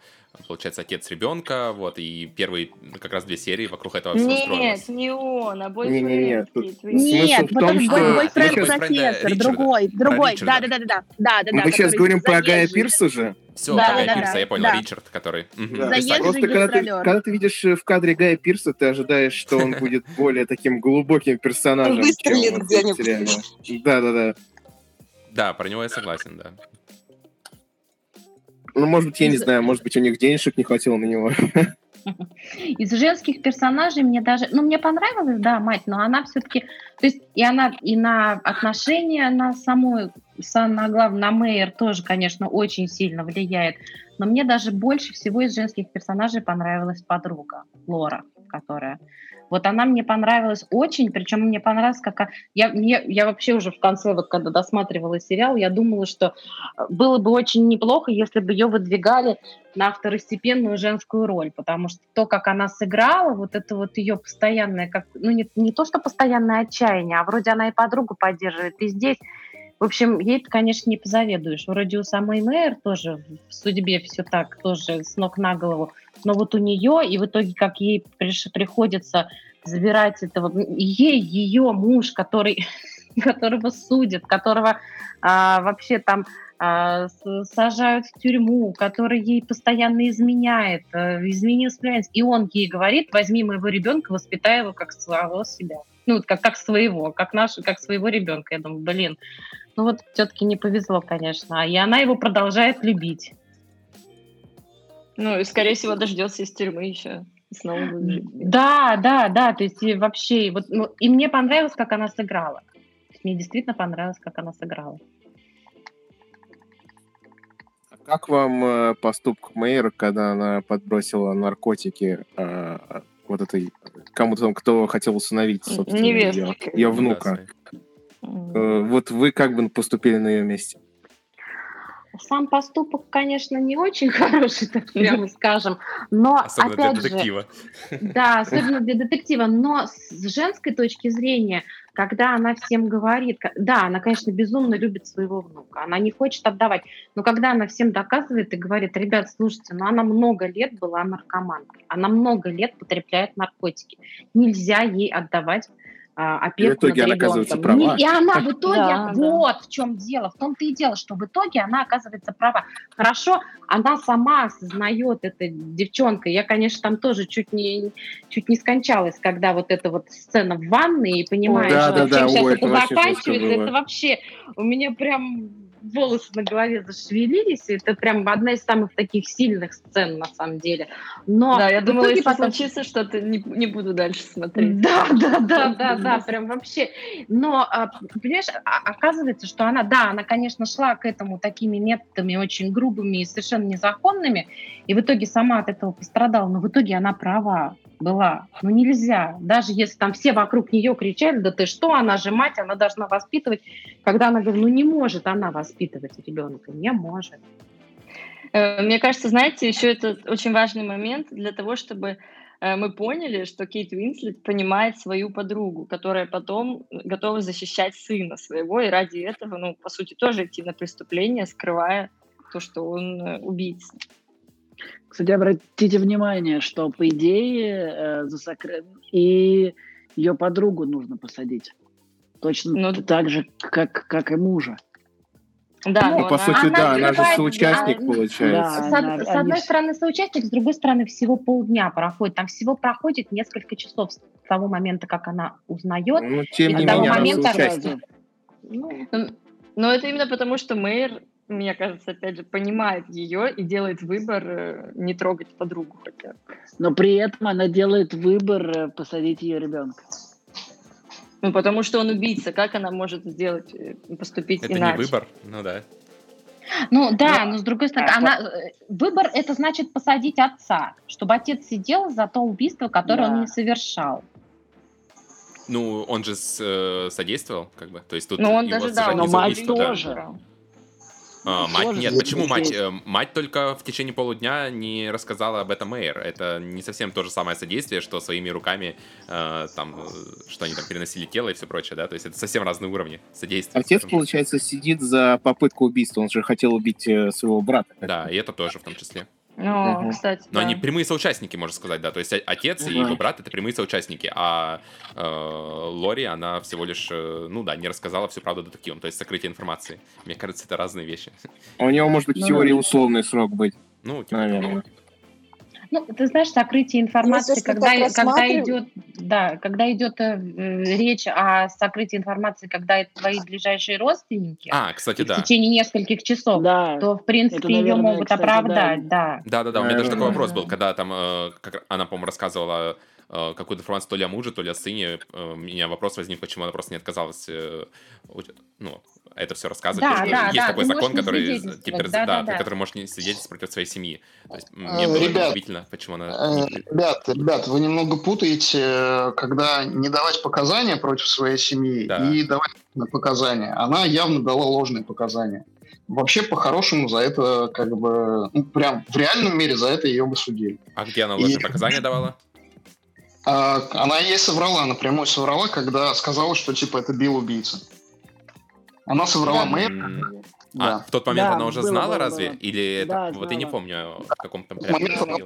получается, отец ребенка, вот, и первые как раз две серии вокруг этого всего Нет, не он, а бойфренд. Не, не, нет, тут нет, вот том, что... бойфренд профессор, другой, другой, да-да-да-да. да, да, Мы сейчас говорим про Гая Пирса же? Все, да, Гая да, Пирса, да, я понял, да. Ричард, который... Да. Просто когда ты, когда ты видишь э, в кадре Гая Пирса, ты ожидаешь, что он будет более таким глубоким персонажем. Выстрелит где-нибудь. Да-да-да. Да, про него я согласен, да. Ну, может быть, я не знаю, может быть, у них денежек не хватило на него. Из женских персонажей мне даже, ну, мне понравилась, да, мать, но она все-таки, то есть и она и на отношения, на саму, на главное, на Мэйр тоже, конечно, очень сильно влияет. Но мне даже больше всего из женских персонажей понравилась подруга Лора, которая вот она мне понравилась очень, причем мне понравилось, как... Я, мне, я вообще уже в конце, вот когда досматривала сериал, я думала, что э, было бы очень неплохо, если бы ее выдвигали на второстепенную женскую роль, потому что то, как она сыграла, вот это вот ее постоянное, как, ну не, не то, что постоянное отчаяние, а вроде она и подругу поддерживает, и здесь в общем, ей конечно, не позаведуешь. Вроде у самой Мэйр тоже в судьбе все так, тоже с ног на голову. Но вот у нее, и в итоге, как ей приш, приходится забирать этого, ей ее муж, который, которого судят, которого а, вообще там сажают в тюрьму, который ей постоянно изменяет, а, изменил и он ей говорит, возьми моего ребенка, воспитай его как своего себя. Ну, как, как своего, как наш, как своего ребенка. Я думаю, блин, ну вот все-таки не повезло, конечно. И она его продолжает любить. Ну, и, скорее всего, дождется из тюрьмы еще. Снова Да, да, да. То есть и вообще, вот, ну, и мне понравилось, как она сыграла. Мне действительно понравилось, как она сыграла. Как вам э, поступок Мэйр, когда она подбросила наркотики э, вот этой кому-то там, кто хотел усыновить, собственно, ее, ее внука? Э, вот вы как бы поступили на ее месте? Сам поступок, конечно, не очень хороший, так прямо скажем, но особенно опять для детектива. Же, да, особенно для детектива, но с женской точки зрения, когда она всем говорит, да, она, конечно, безумно любит своего внука, она не хочет отдавать, но когда она всем доказывает и говорит, ребят, слушайте, ну она много лет была наркоманкой, она много лет потребляет наркотики, нельзя ей отдавать опеку и в итоге она оказывается права. И она в итоге, да, вот да. в чем дело, в том-то и дело, что в итоге она оказывается права. Хорошо, она сама осознает, эта девчонка, я, конечно, там тоже чуть не, чуть не скончалась, когда вот эта вот сцена в ванной, и понимаешь, да, что да, чем да, сейчас ой, это заканчивается, это вообще, у меня прям волосы на голове зашевелились. Это прям одна из самых таких сильных сцен, на самом деле. Но да, я думала, если потом... случится что-то, не, не буду дальше смотреть. Да, да, да, да, да, прям вообще. Но, а, понимаешь, а, оказывается, что она, да, она, конечно, шла к этому такими методами очень грубыми и совершенно незаконными, и в итоге сама от этого пострадала, но в итоге она права была. Ну нельзя. Даже если там все вокруг нее кричали, да ты что, она же мать, она должна воспитывать. Когда она говорит, ну не может она воспитывать ребенка, не может. Э, мне кажется, знаете, еще это очень важный момент для того, чтобы э, мы поняли, что Кейт Уинслет понимает свою подругу, которая потом готова защищать сына своего, и ради этого, ну, по сути, тоже идти на преступление, скрывая то, что он э, убийца. Кстати, обратите внимание, что, по идее, за сокр... и ее подругу нужно посадить. Точно ну, так же, как, как и мужа. Да, ну, по сути, она да, она же соучастник, да, получается. Да, с, она, с одной они... стороны соучастник, с другой стороны всего полдня проходит. Там всего проходит несколько часов с того момента, как она узнает. Ну, тем не менее, момента... соучастник. Ну, но это именно потому, что мэр, мне кажется, опять же, понимает ее и делает выбор э, не трогать подругу хотя Но при этом она делает выбор э, посадить ее ребенка. Ну, потому что он убийца. Как она может сделать, э, поступить это иначе? Это не выбор, ну да. Ну да, но, но с другой стороны, а, она, выбор это значит посадить отца, чтобы отец сидел за то убийство, которое да. он не совершал. Ну, он же с, э, содействовал, как бы. То есть тут ну, он даже, да, но мать тоже. Да. А, мать нет, почему мать? Э, мать только в течение полудня не рассказала об этом Мэйр. Это не совсем то же самое содействие, что своими руками э, там, э, что они там переносили тело и все прочее, да? То есть это совсем разные уровни содействия. Отец, получается, сидит за попытку убийства. Он же хотел убить своего брата. Да, и это тоже в том числе. Ну, угу. кстати. Но да. они прямые соучастники, можно сказать, да. То есть отец угу. и его брат это прямые соучастники, а э, Лори, она всего лишь, э, ну да, не рассказала всю правду детективам, то есть сокрытие информации. Мне кажется, это разные вещи. А у него может быть в ну, теории условный срок быть. Ну, типа, наверное. Ну, ты знаешь, сокрытие информации, когда, когда идет, да, когда идет э, речь о сокрытии информации, когда это твои ближайшие родственники, а, кстати, да. в течение нескольких часов, да. то, в принципе, это, наверное, ее могут кстати, оправдать, да. Да, да, да. У меня даже такой вопрос был, когда там, э, как она, по-моему, рассказывала какую-то информацию то ли о муже, то ли о сыне. Э, у меня вопрос возник, почему она просто не отказалась ну, это все рассказывать. Да, да, есть да, такой закон, который, типа, да, да, да. который может не свидетельствовать против своей семьи. То есть, мне было ребят, удивительно, почему она... Ребят, ребят, вы немного путаете, когда не давать показания против своей семьи да. и давать показания. Она явно дала ложные показания. Вообще, по-хорошему, за это, как бы, ну, прям в реальном мире за это ее бы судили. А где она ложные и... показания давала? А, она ей соврала, напрямую соврала, когда сказала, что, типа, это бил убийца. Она соврала да. Да. А, в тот момент да, она уже было, знала, было, разве? Было. Или это... Да, вот знала. я не помню, в каком там момент она,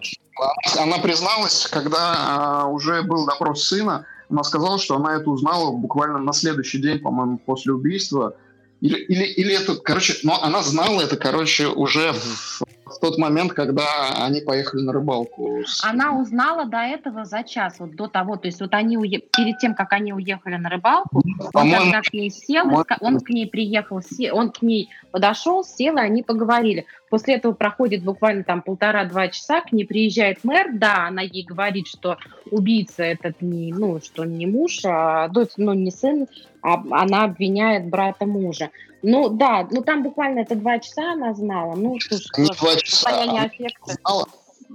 она призналась, когда а, уже был допрос сына, она сказала, что она это узнала буквально на следующий день, по-моему, после убийства. Или, или, или это, короче, но она знала это, короче, уже в в тот момент, когда они поехали на рыбалку. Она узнала до этого за час, вот до того, то есть вот они уе... перед тем, как они уехали на рыбалку, он когда к ней сел, он к ней приехал, он к ней подошел, сел, и они поговорили. После этого проходит буквально там полтора-два часа, к ней приезжает мэр, да, она ей говорит, что убийца этот не, ну, что не муж, а ну, не сын, а она обвиняет брата мужа. Ну, да, ну там буквально это два часа она знала, ну, слушай, не два часа, она знала,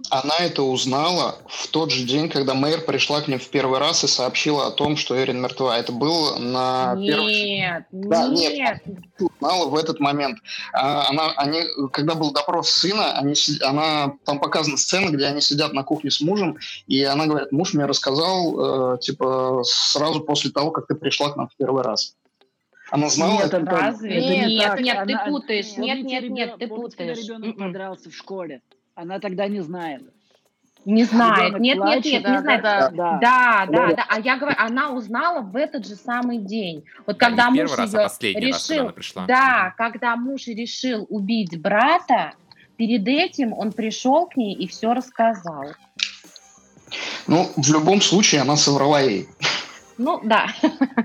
она это узнала в тот же день, когда мэр пришла к ним в первый раз и сообщила о том, что Эрин мертва. Это было на нет, первый... Да, нет, нет. Узнала в этот момент. А, она, они, когда был допрос сына, они, она, там показана сцена, где они сидят на кухне с мужем, и она говорит, муж мне рассказал, э, типа, сразу после того, как ты пришла к нам в первый раз. Она знала нет, это? Разве? Это нет, не нет, нет, ты путаешь. Нет, нет, нет, ты путаешь. ребенок м-м. подрался в школе. Она тогда не знает. Не знает. Нет, плачет, нет, нет, не знает. Да, да, да, да, да. А я говорю, она узнала в этот же самый день. Вот да, когда муж раз, ее а решил, раз, пришла. да, когда муж решил убить брата, перед этим он пришел к ней и все рассказал. Ну, в любом случае, она соврала ей. Ну, да.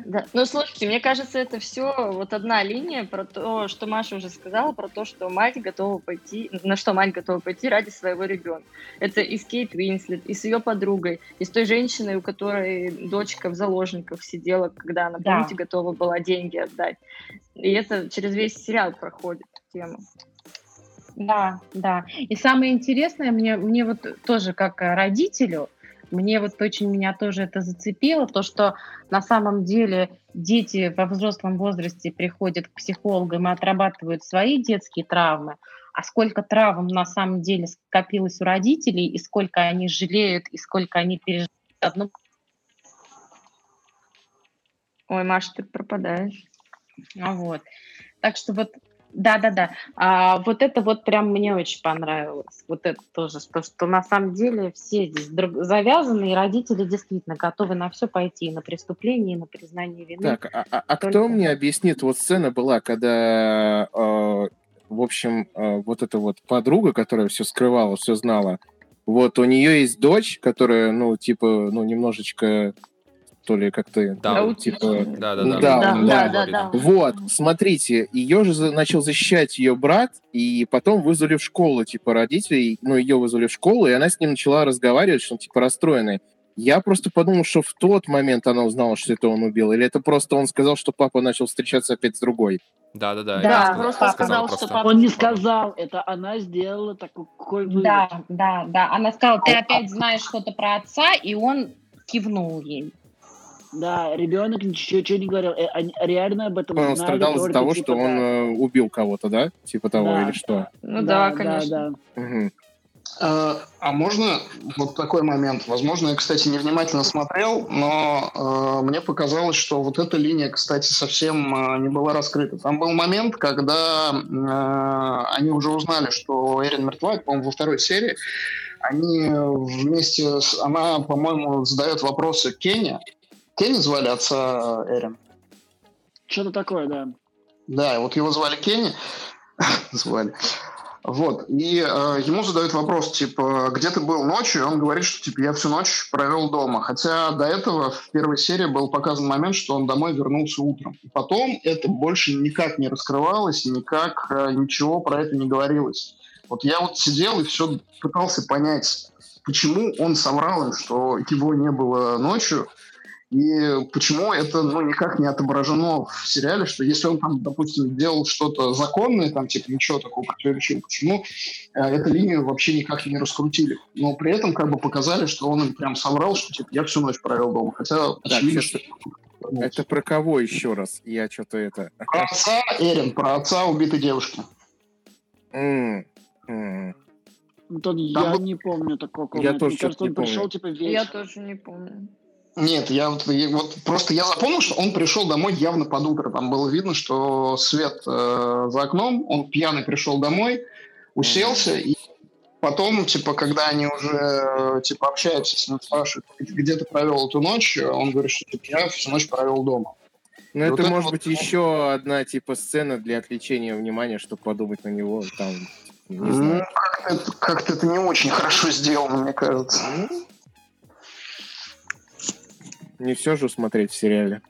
да. Ну, слушайте, мне кажется, это все вот одна линия про то, что Маша уже сказала, про то, что мать готова пойти, на что мать готова пойти ради своего ребенка. Это и с Кейт Уинслет, и с ее подругой, и с той женщиной, у которой дочка в заложниках сидела, когда она, да. помните, готова была деньги отдать. И это через весь сериал проходит тема. Да, да. И самое интересное, мне, мне вот тоже как родителю, мне вот очень меня тоже это зацепило, то, что на самом деле дети во взрослом возрасте приходят к психологам и отрабатывают свои детские травмы, а сколько травм на самом деле скопилось у родителей, и сколько они жалеют, и сколько они переживают одну... Ой, Маша, ты пропадаешь. А вот. Так что вот да-да-да. А, вот это вот прям мне очень понравилось. Вот это тоже, что, что на самом деле все здесь друг, завязаны, и родители действительно готовы на все пойти, и на преступление, и на признание вины. Так, а, а, а Только... кто мне объяснит, вот сцена была, когда, э, в общем, э, вот эта вот подруга, которая все скрывала, все знала, вот у нее есть дочь, которая, ну, типа, ну, немножечко то ли как-то да, типа да, да, да, да, да, да, да, да. Вот, смотрите, ее же начал защищать ее брат, и потом вызвали в школу, типа, родителей, ну, ее вызвали в школу, и она с ним начала разговаривать, что он, типа, расстроенный. Я просто подумал, что в тот момент она узнала, что это он убил, или это просто он сказал, что папа начал встречаться опять с другой. Да, да, да. Да, просто сказал, просто. что папа... Он не сказал, это она сделала такой вывод. Да, да, да. Она сказала, ты опять знаешь что-то про отца, и он кивнул ей. Да, ребенок ничего, не говорил. Э, они реально об этом Он страдал из-за того, типа, что он э, убил кого-то, да? Типа того, да. или что? Ну да, да конечно. Да, да. Угу. А, а можно вот такой момент? Возможно, я, кстати, невнимательно смотрел, но э, мне показалось, что вот эта линия, кстати, совсем э, не была раскрыта. Там был момент, когда э, они уже узнали, что Эрин мертва, по-моему, во второй серии. Они вместе с... Она, по-моему, задает вопросы Кенни, Кенни звали отца Эрин? Что-то такое, да. Да, вот его звали Кенни. звали. Вот. И э, ему задают вопрос, типа, где ты был ночью? И он говорит, что, типа, я всю ночь провел дома. Хотя до этого в первой серии был показан момент, что он домой вернулся утром. И потом это больше никак не раскрывалось, никак э, ничего про это не говорилось. Вот я вот сидел и все пытался понять, почему он соврал им, что его не было ночью, и почему это ну, никак не отображено в сериале, что если он там, допустим, делал что-то законное, там типа ничего такого противоречивого, почему э, эту линию вообще никак не раскрутили. Но при этом как бы показали, что он им прям соврал, что типа я всю ночь провел дома. Хотя очевидно, что... Это про кого еще раз? Я что-то это... Про отца Эрин, про отца убитой девушки. Mm. Mm. Тут я был... не помню такого. Я тоже Мне кажется, он пришел типа вечер. Я тоже не помню. Нет, я вот, я, вот просто я запомнил, что он пришел домой явно под утро. Там было видно, что свет э, за окном, он пьяный пришел домой, уселся, и потом, типа, когда они уже э, типа общаются с ним, спрашивают, где ты провел эту ночь, он говорит, что типа, я всю ночь провел дома. Ну, это вот может это быть вот... еще одна типа сцена для отвлечения внимания, чтобы подумать на него. Там, не ну, как-то, как-то это не очень хорошо сделано, мне кажется. Ну, не все же смотреть в сериале.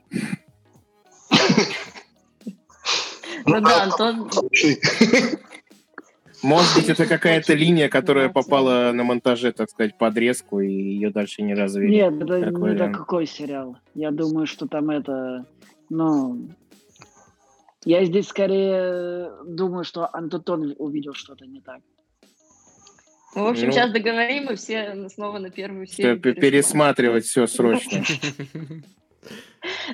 Ну да, Антон... Может быть, это какая-то линия, которая попала на монтаже, так сказать, подрезку, и ее дальше не развили. Нет, это не такой сериал. Я думаю, что там это... Ну, я здесь скорее думаю, что Антон увидел что-то не так. Ну, в общем, ну, сейчас договорим, и все снова на первую серию. Пересматривать все срочно.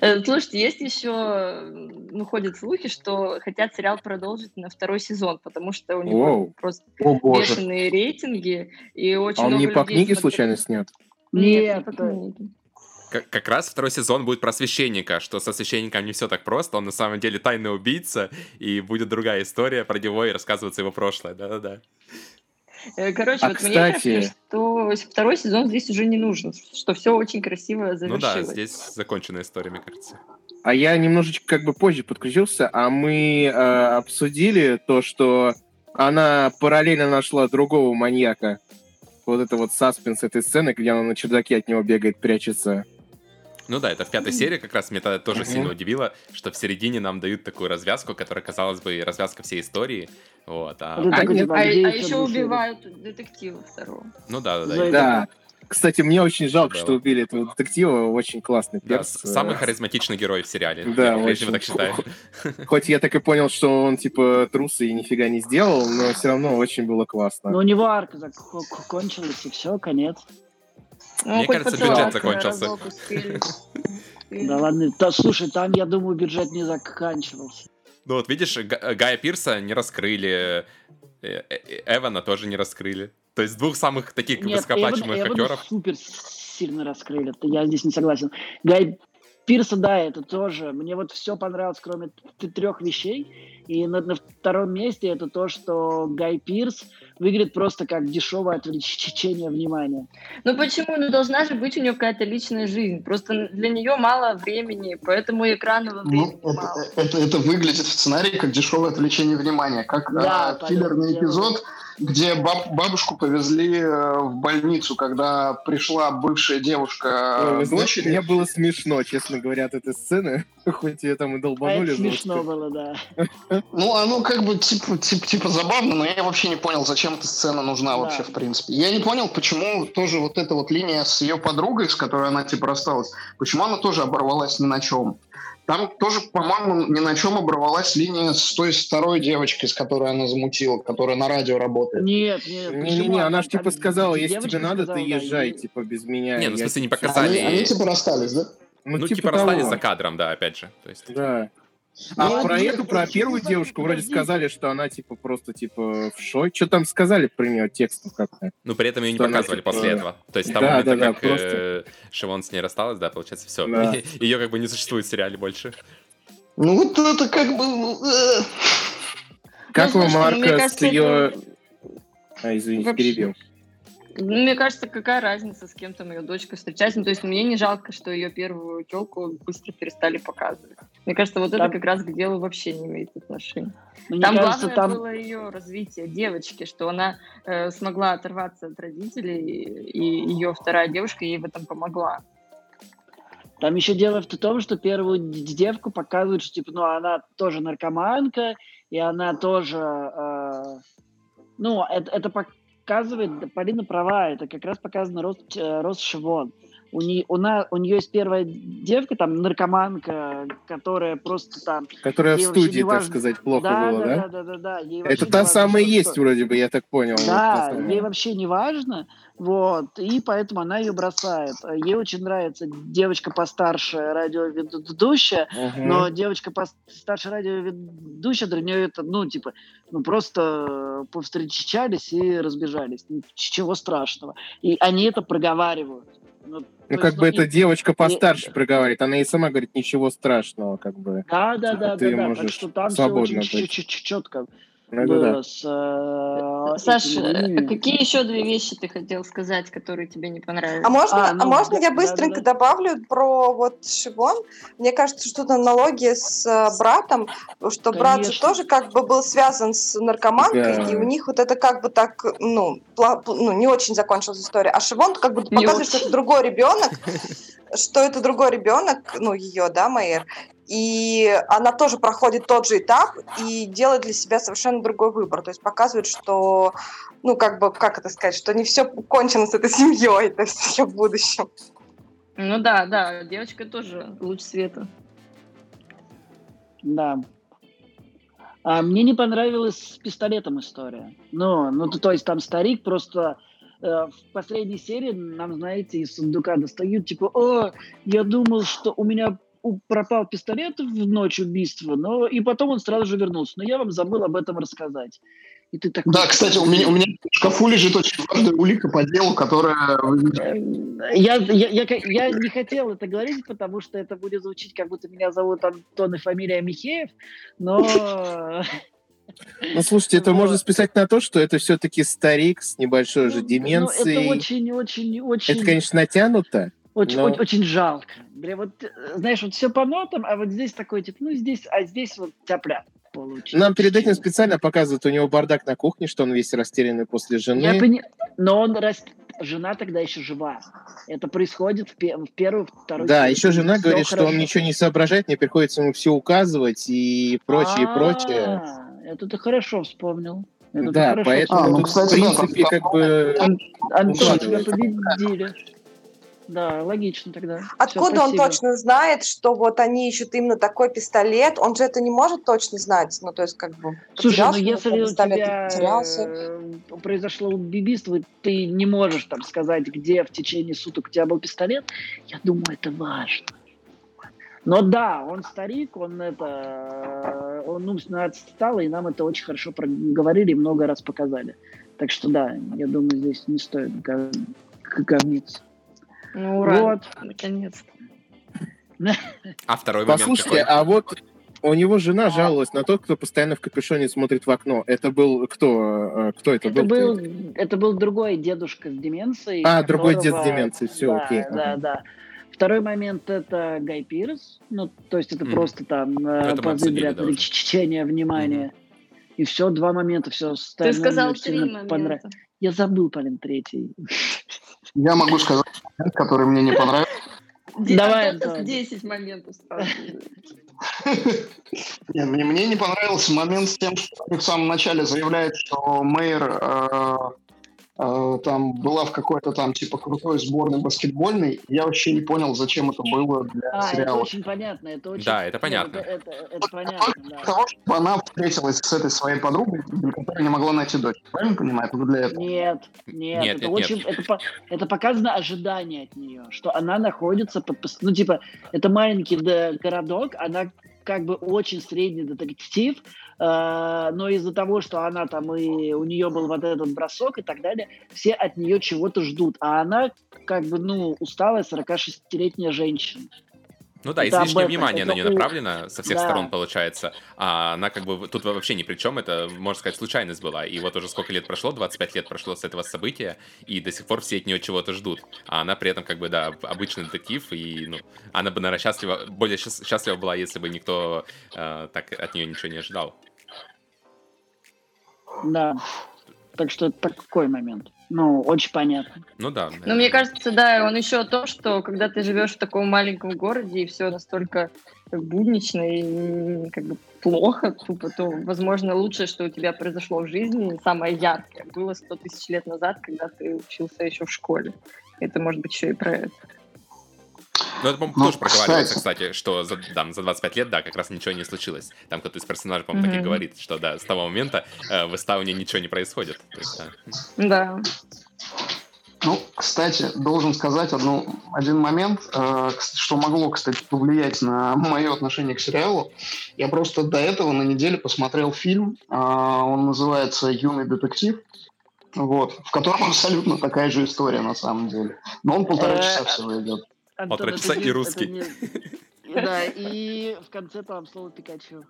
Э, слушайте, есть еще, ну, ходят слухи, что хотят сериал продолжить на второй сезон, потому что у него Воу. просто О, бешеные рейтинги и очень А он не по книге смотрят. случайно снят? Нет, не по книге. Как, как раз второй сезон будет про священника, что со священником не все так просто, он на самом деле тайный убийца, и будет другая история про него и рассказываться его прошлое, да-да-да. Э, короче, а вот кстати... мне кажется, что второй сезон здесь уже не нужен, что все очень красиво завершилось. Ну да, здесь законченная история, мне кажется. А я немножечко как бы позже подключился, а мы э, обсудили то, что она параллельно нашла другого маньяка. Вот это вот саспенс этой сцены, где она на чердаке от него бегает, прячется. Ну да, это в пятой серии как раз меня тогда тоже mm-hmm. сильно удивило, что в середине нам дают такую развязку, которая, казалось бы, развязка всей истории. Вот, а... а, а, а, а еще убивают детектива второго. Ну да, да, да. Да. Кстати, мне очень жалко, да. что убили этого детектива. Очень классный перс. Да, самый харизматичный герой в сериале. Да, я, очень. так считаю. Хоть я так и понял, что он типа трус и нифига не сделал, но все равно очень было классно. Но у него арка закончилась, и все, конец. Ну, Мне кажется, бюджет закончился. Да ладно, да, слушай, там, я думаю, бюджет не заканчивался. Ну вот видишь, Гая Пирса не раскрыли, Э, Эвана тоже не раскрыли. То есть двух самых таких Нет, Эван, актеров. Эвана супер сильно раскрыли. Я здесь не согласен. Гай Пирса, да, это тоже. Мне вот все понравилось, кроме трех вещей. И на, на втором месте это то, что Гай Пирс выглядит просто как дешевое отвлечение внимания. Ну почему? Ну должна же быть у нее какая-то личная жизнь. Просто для нее мало времени, поэтому экранного ну, времени ну, мало. Это, это, это выглядит в сценарии как дешевое отвлечение внимания, как да, а, филлерный эпизод. Делаю где баб, бабушку повезли э, в больницу, когда пришла бывшая девушка Ой, дочери. Мне было смешно, честно говоря, от этой сцены, хоть ее там и долбанули. Это смешно было, да. Ну, оно как бы типа, типа, типа забавно, но я вообще не понял, зачем эта сцена нужна да. вообще, в принципе. Я не понял, почему тоже вот эта вот линия с ее подругой, с которой она типа рассталась, почему она тоже оборвалась ни на чем. Там тоже, по-моему, ни на чем оборвалась линия с той второй девочкой, с которой она замутила, которая на радио работает. Нет, нет. Не-не-не, она же типа сказала, если тебе надо, сказала, ты езжай, да, типа, без меня. Не, ну, в смысле, не показали. Они, они типа расстались, да? Ну, ну типа, типа расстались за кадром, да, опять же. То есть... Да. А ну, про эту, про первую девушку вроде сказали, что она типа просто типа в шоке. Что там сказали про нее текстом как-то? Ну, при этом ее не показывали типа... после этого. То есть там да, момента, да, да, как просто... э, Шивон с ней рассталась, да, получается, все. Да. Ее как бы не существует в сериале больше. Ну, вот это как бы... Э. Как ну, вы, Марка, с ее... А, извините, перебил. Ну, мне кажется, какая разница, с кем там ее дочка встречается. Ну, то есть мне не жалко, что ее первую телку быстро перестали показывать. Мне кажется, вот там... это как раз к делу вообще не имеет отношения. Мне там кажется, главное там... было ее развитие девочки, что она э, смогла оторваться от родителей, и ее вторая девушка ей в этом помогла. Там еще дело в том, что первую девку показывают, что типа, ну, она тоже наркоманка, и она тоже, э, ну, это, это показывает, Полина права, это как раз показано рост, э, рост Шивон. У, не, у, на, у нее есть первая девка, там, наркоманка, которая просто там... Которая в студии, так важно... сказать, плохо да, было, да? Да, да, да. да. Ей это та самая что есть, вроде бы, я так понял. Да, вот ей вообще не важно, вот, и поэтому она ее бросает. Ей очень нравится девочка постарше радиоведущая, угу. но девочка постарше радиоведущая для нее это, ну, типа, ну, просто повстречались и разбежались. Ничего страшного. И они это проговаривают. Ну, ну как бы эта девочка постарше и... проговаривает, она и сама говорит, ничего страшного, как бы. Да, да, да, ты да, да. Так что там все очень четко. Ну, да. с, э, Саш, этими... какие еще две вещи ты хотел сказать, которые тебе не понравились? А можно, а, ну, а можно да, я быстренько да, да. добавлю про вот Шивон? Мне кажется, что это аналогия с э, братом, что Конечно. брат же тоже как бы был связан с наркоманкой, да. и у них вот это как бы так, ну, пла- ну не очень закончилась история. А Шивон как бы показывает, что это другой ребенок, что это другой ребенок, ну, ее, да, Майер, и она тоже проходит тот же этап и делает для себя совершенно другой выбор. То есть показывает, что, ну, как бы, как это сказать, что не все кончено с этой семьей, то есть еще в будущем. Ну да, да, девочка тоже луч света. Да. А мне не понравилась с пистолетом история. Ну, ну то, то есть там старик просто э, в последней серии нам, знаете, из сундука достают, типа, о, я думал, что у меня пропал пистолет в ночь убийства, но и потом он сразу же вернулся. Но я вам забыл об этом рассказать. И ты такой... Да, кстати, у меня, у меня в шкафу лежит очень важная улика по делу, которая... Я, я, я, я не хотел это говорить, потому что это будет звучить, как будто меня зовут Антон и фамилия Михеев, но... Ну, слушайте, это можно списать на то, что это все-таки старик с небольшой же деменцией. Ну, это очень, очень, очень... Это, конечно, натянуто. Очень, но... очень, очень жалко. Бля, вот, э, знаешь, вот все по нотам, а вот здесь такой, типа, ну, здесь, а здесь вот тяпля получилось. Нам перед этим специально показывают у него бардак на кухне, что он весь растерянный после жены. Я пони... Но он рас... жена тогда еще жива. Это происходит в, пе... в первую, вторую. Да, еще жена говорит, хорошо. что он ничего не соображает, мне приходится ему все указывать и прочее, и прочее. Это ты хорошо вспомнил. Это да, поэтому, а, ну, кстати, в принципе, как бы... Антон, тебя победили. Да, логично тогда. Откуда он точно знает, что вот они ищут именно такой пистолет? Он же это не может точно знать. Ну, то есть, как бы... Слушай, ну если у тебя потерялся. Э, произошло убийство, ты не можешь там сказать, где в течение суток у тебя был пистолет, я думаю, это важно. Но да, он старик, он это, он умственно отстал, и нам это очень хорошо проговорили и много раз показали. Так что да, я думаю, здесь не стоит говниться. Ну, ура, вот. наконец-то. А второй момент Послушайте, а вот у него жена жаловалась на тот, кто постоянно в капюшоне смотрит в окно. Это был кто? Э, кто это, это был? был это был другой дедушка с деменцией. А, которого... другой дед с деменцией, все, да, окей. Да, ага. да. Второй момент это Гай Пирс, ну, то есть это mm. просто там э, позы чечения внимания. Mm-hmm. И все, два момента, все остальное. Ты сказал три момента. Понрав... Я забыл, Полин, третий. Я могу сказать момент, который мне не понравился. Давай, Антон. 10 моментов Нет, мне, мне не понравился момент с тем, что в самом начале заявляет, что мэр э, там была в какой-то там типа крутой сборной баскетбольной. Я вообще не понял, зачем это было для а, сериала. это очень понятно. Это очень... Да, это понятно. Это, это, это понятно, да. Для того, чтобы она встретилась с этой своей подругой, которая не могла найти дочь. Правильно понимаю? Это для этого. Нет, нет. нет это, нет, очень, нет. Это, это показано ожидание от нее, что она находится под... Ну, типа, это маленький городок, она как бы очень средний детектив, э, но из-за того, что она там и у нее был вот этот бросок и так далее, все от нее чего-то ждут, а она как бы, ну, усталая 46-летняя женщина. Ну да, излишнее внимание это на нее направлено со всех да. сторон, получается. А она как бы тут вообще ни при чем, это, можно сказать, случайность была. И вот уже сколько лет прошло, 25 лет прошло с этого события, и до сих пор все от нее чего-то ждут. А она при этом, как бы, да, обычный детектив, и, ну, она бы, наверное, счастлива, более счастлива была, если бы никто э, так от нее ничего не ожидал. Да. Так что такой момент. Ну, очень понятно. Ну да. Но ну, мне кажется, да, он еще то, что когда ты живешь в таком маленьком городе и все настолько как буднично и как бы плохо, тупо, то, возможно, лучшее, что у тебя произошло в жизни, самое яркое, было 100 тысяч лет назад, когда ты учился еще в школе. Это может быть еще и про это. Ну, это, по-моему, ну, тоже проговаривается, кстати, что за, да, за 25 лет, да, как раз ничего не случилось. Там кто-то из персонажей, по-моему, mm-hmm. так и говорит, что, да, с того момента э, в Эстауне ничего не происходит. есть, да. да. Ну, кстати, должен сказать одну, один момент, э, что могло, кстати, повлиять на мое отношение к сериалу. Я просто до этого на неделе посмотрел фильм, э, он называется «Юный детектив», вот, в котором абсолютно такая же история на самом деле. Но он полтора часа всего идет. Полтора часа и русский. Не... Да, и в конце там слово Пикачу.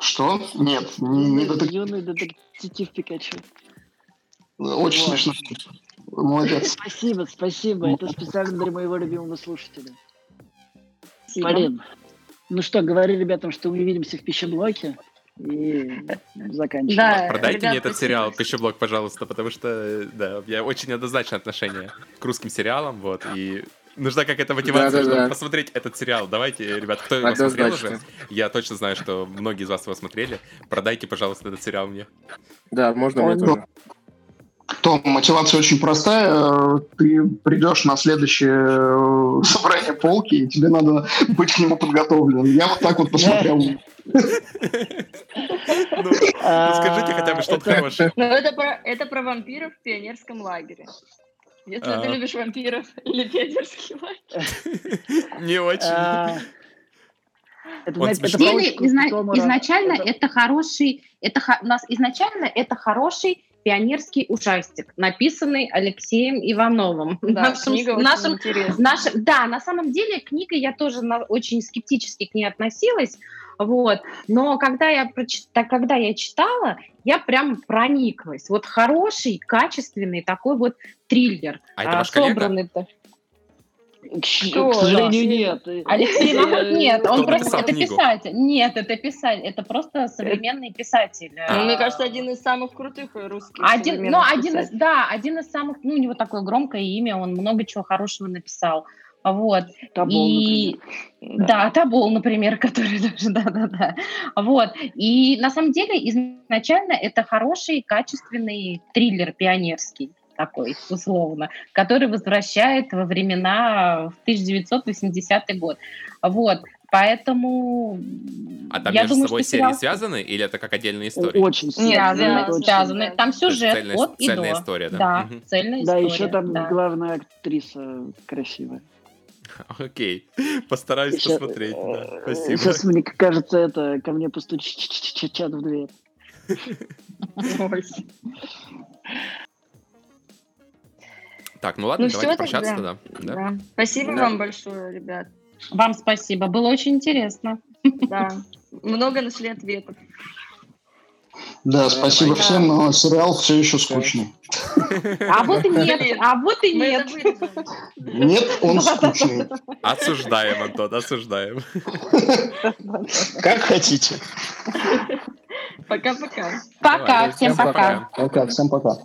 Что? Нет, не, не детектив. Юный детектив Пикачу. Очень вот. смешно. Молодец. Спасибо, спасибо. Это специально для моего любимого слушателя. Полин, ну что, говори ребятам, что мы увидимся в пищеблоке и заканчиваем. Да, Продайте ребят, мне этот сериал «Пищеблок», пожалуйста, потому что, да, я очень однозначное отношение к русским сериалам, вот, и нужна какая-то мотивация, да, да, чтобы да. посмотреть этот сериал. Давайте, ребят, кто его смотрел уже, я точно знаю, что многие из вас его смотрели, продайте, пожалуйста, этот сериал мне. Да, можно мне тоже. Том, мотивация очень простая. Ты придешь на следующее э, собрание полки, и тебе надо быть к нему подготовленным. Я вот так вот посмотрел. Ну, скажите хотя бы что-то хорошее. Ну, это про вампиров в пионерском лагере. Если ты а. любишь вампиров или пионерский лагерь. Не очень. А. изначально это хороший, это у нас изначально это хороший пионерский ужастик, написанный Алексеем Ивановым. Да, нашим, книга нашим, очень нашим, Да, на самом деле книга я тоже на, очень скептически к ней относилась, вот. Но когда я, прочитала, когда я читала, я прям прониклась. Вот хороший, качественный такой вот триллер. А это ваш собранный. Коллега? Что? К сожалению, нет. Алексей Махмуд нет, он просто это писатель. Нет, это писатель, это просто современный писатель. Ну, мне кажется, один из самых крутых русских. Один, ну, один из, да, один из самых, ну, у него такое громкое имя, он много чего хорошего написал. Вот. Табол, и... например. Да. да, Табол, например, который даже, да-да-да. Вот. И на самом деле изначально это хороший, качественный триллер пионерский такой, условно, который возвращает во времена в 1980 год. Вот. Поэтому... А там я между думаю, собой серии сериал... связаны или это как отдельные истории? Очень связаны. Нет, связаны. Там сюжет цельная, от цельная и история, да? Да, угу. цельная да, история. Да, еще там да. главная актриса красивая. Окей, постараюсь сейчас, посмотреть. Да. Э, Спасибо. Сейчас, мне кажется, это ко мне постучит чат в дверь. Так, ну ладно, ну, давайте прощаться тогда. Да. да. Спасибо да. вам большое, ребят. Вам спасибо, было очень интересно. Да, много нашли ответов. Да, спасибо да. всем, но сериал все еще скучный. А вот и нет, а вот и нет. Нет, он скучный. Осуждаем, Антон, осуждаем. Как хотите. Пока-пока. Пока, всем пока. Пока, всем пока.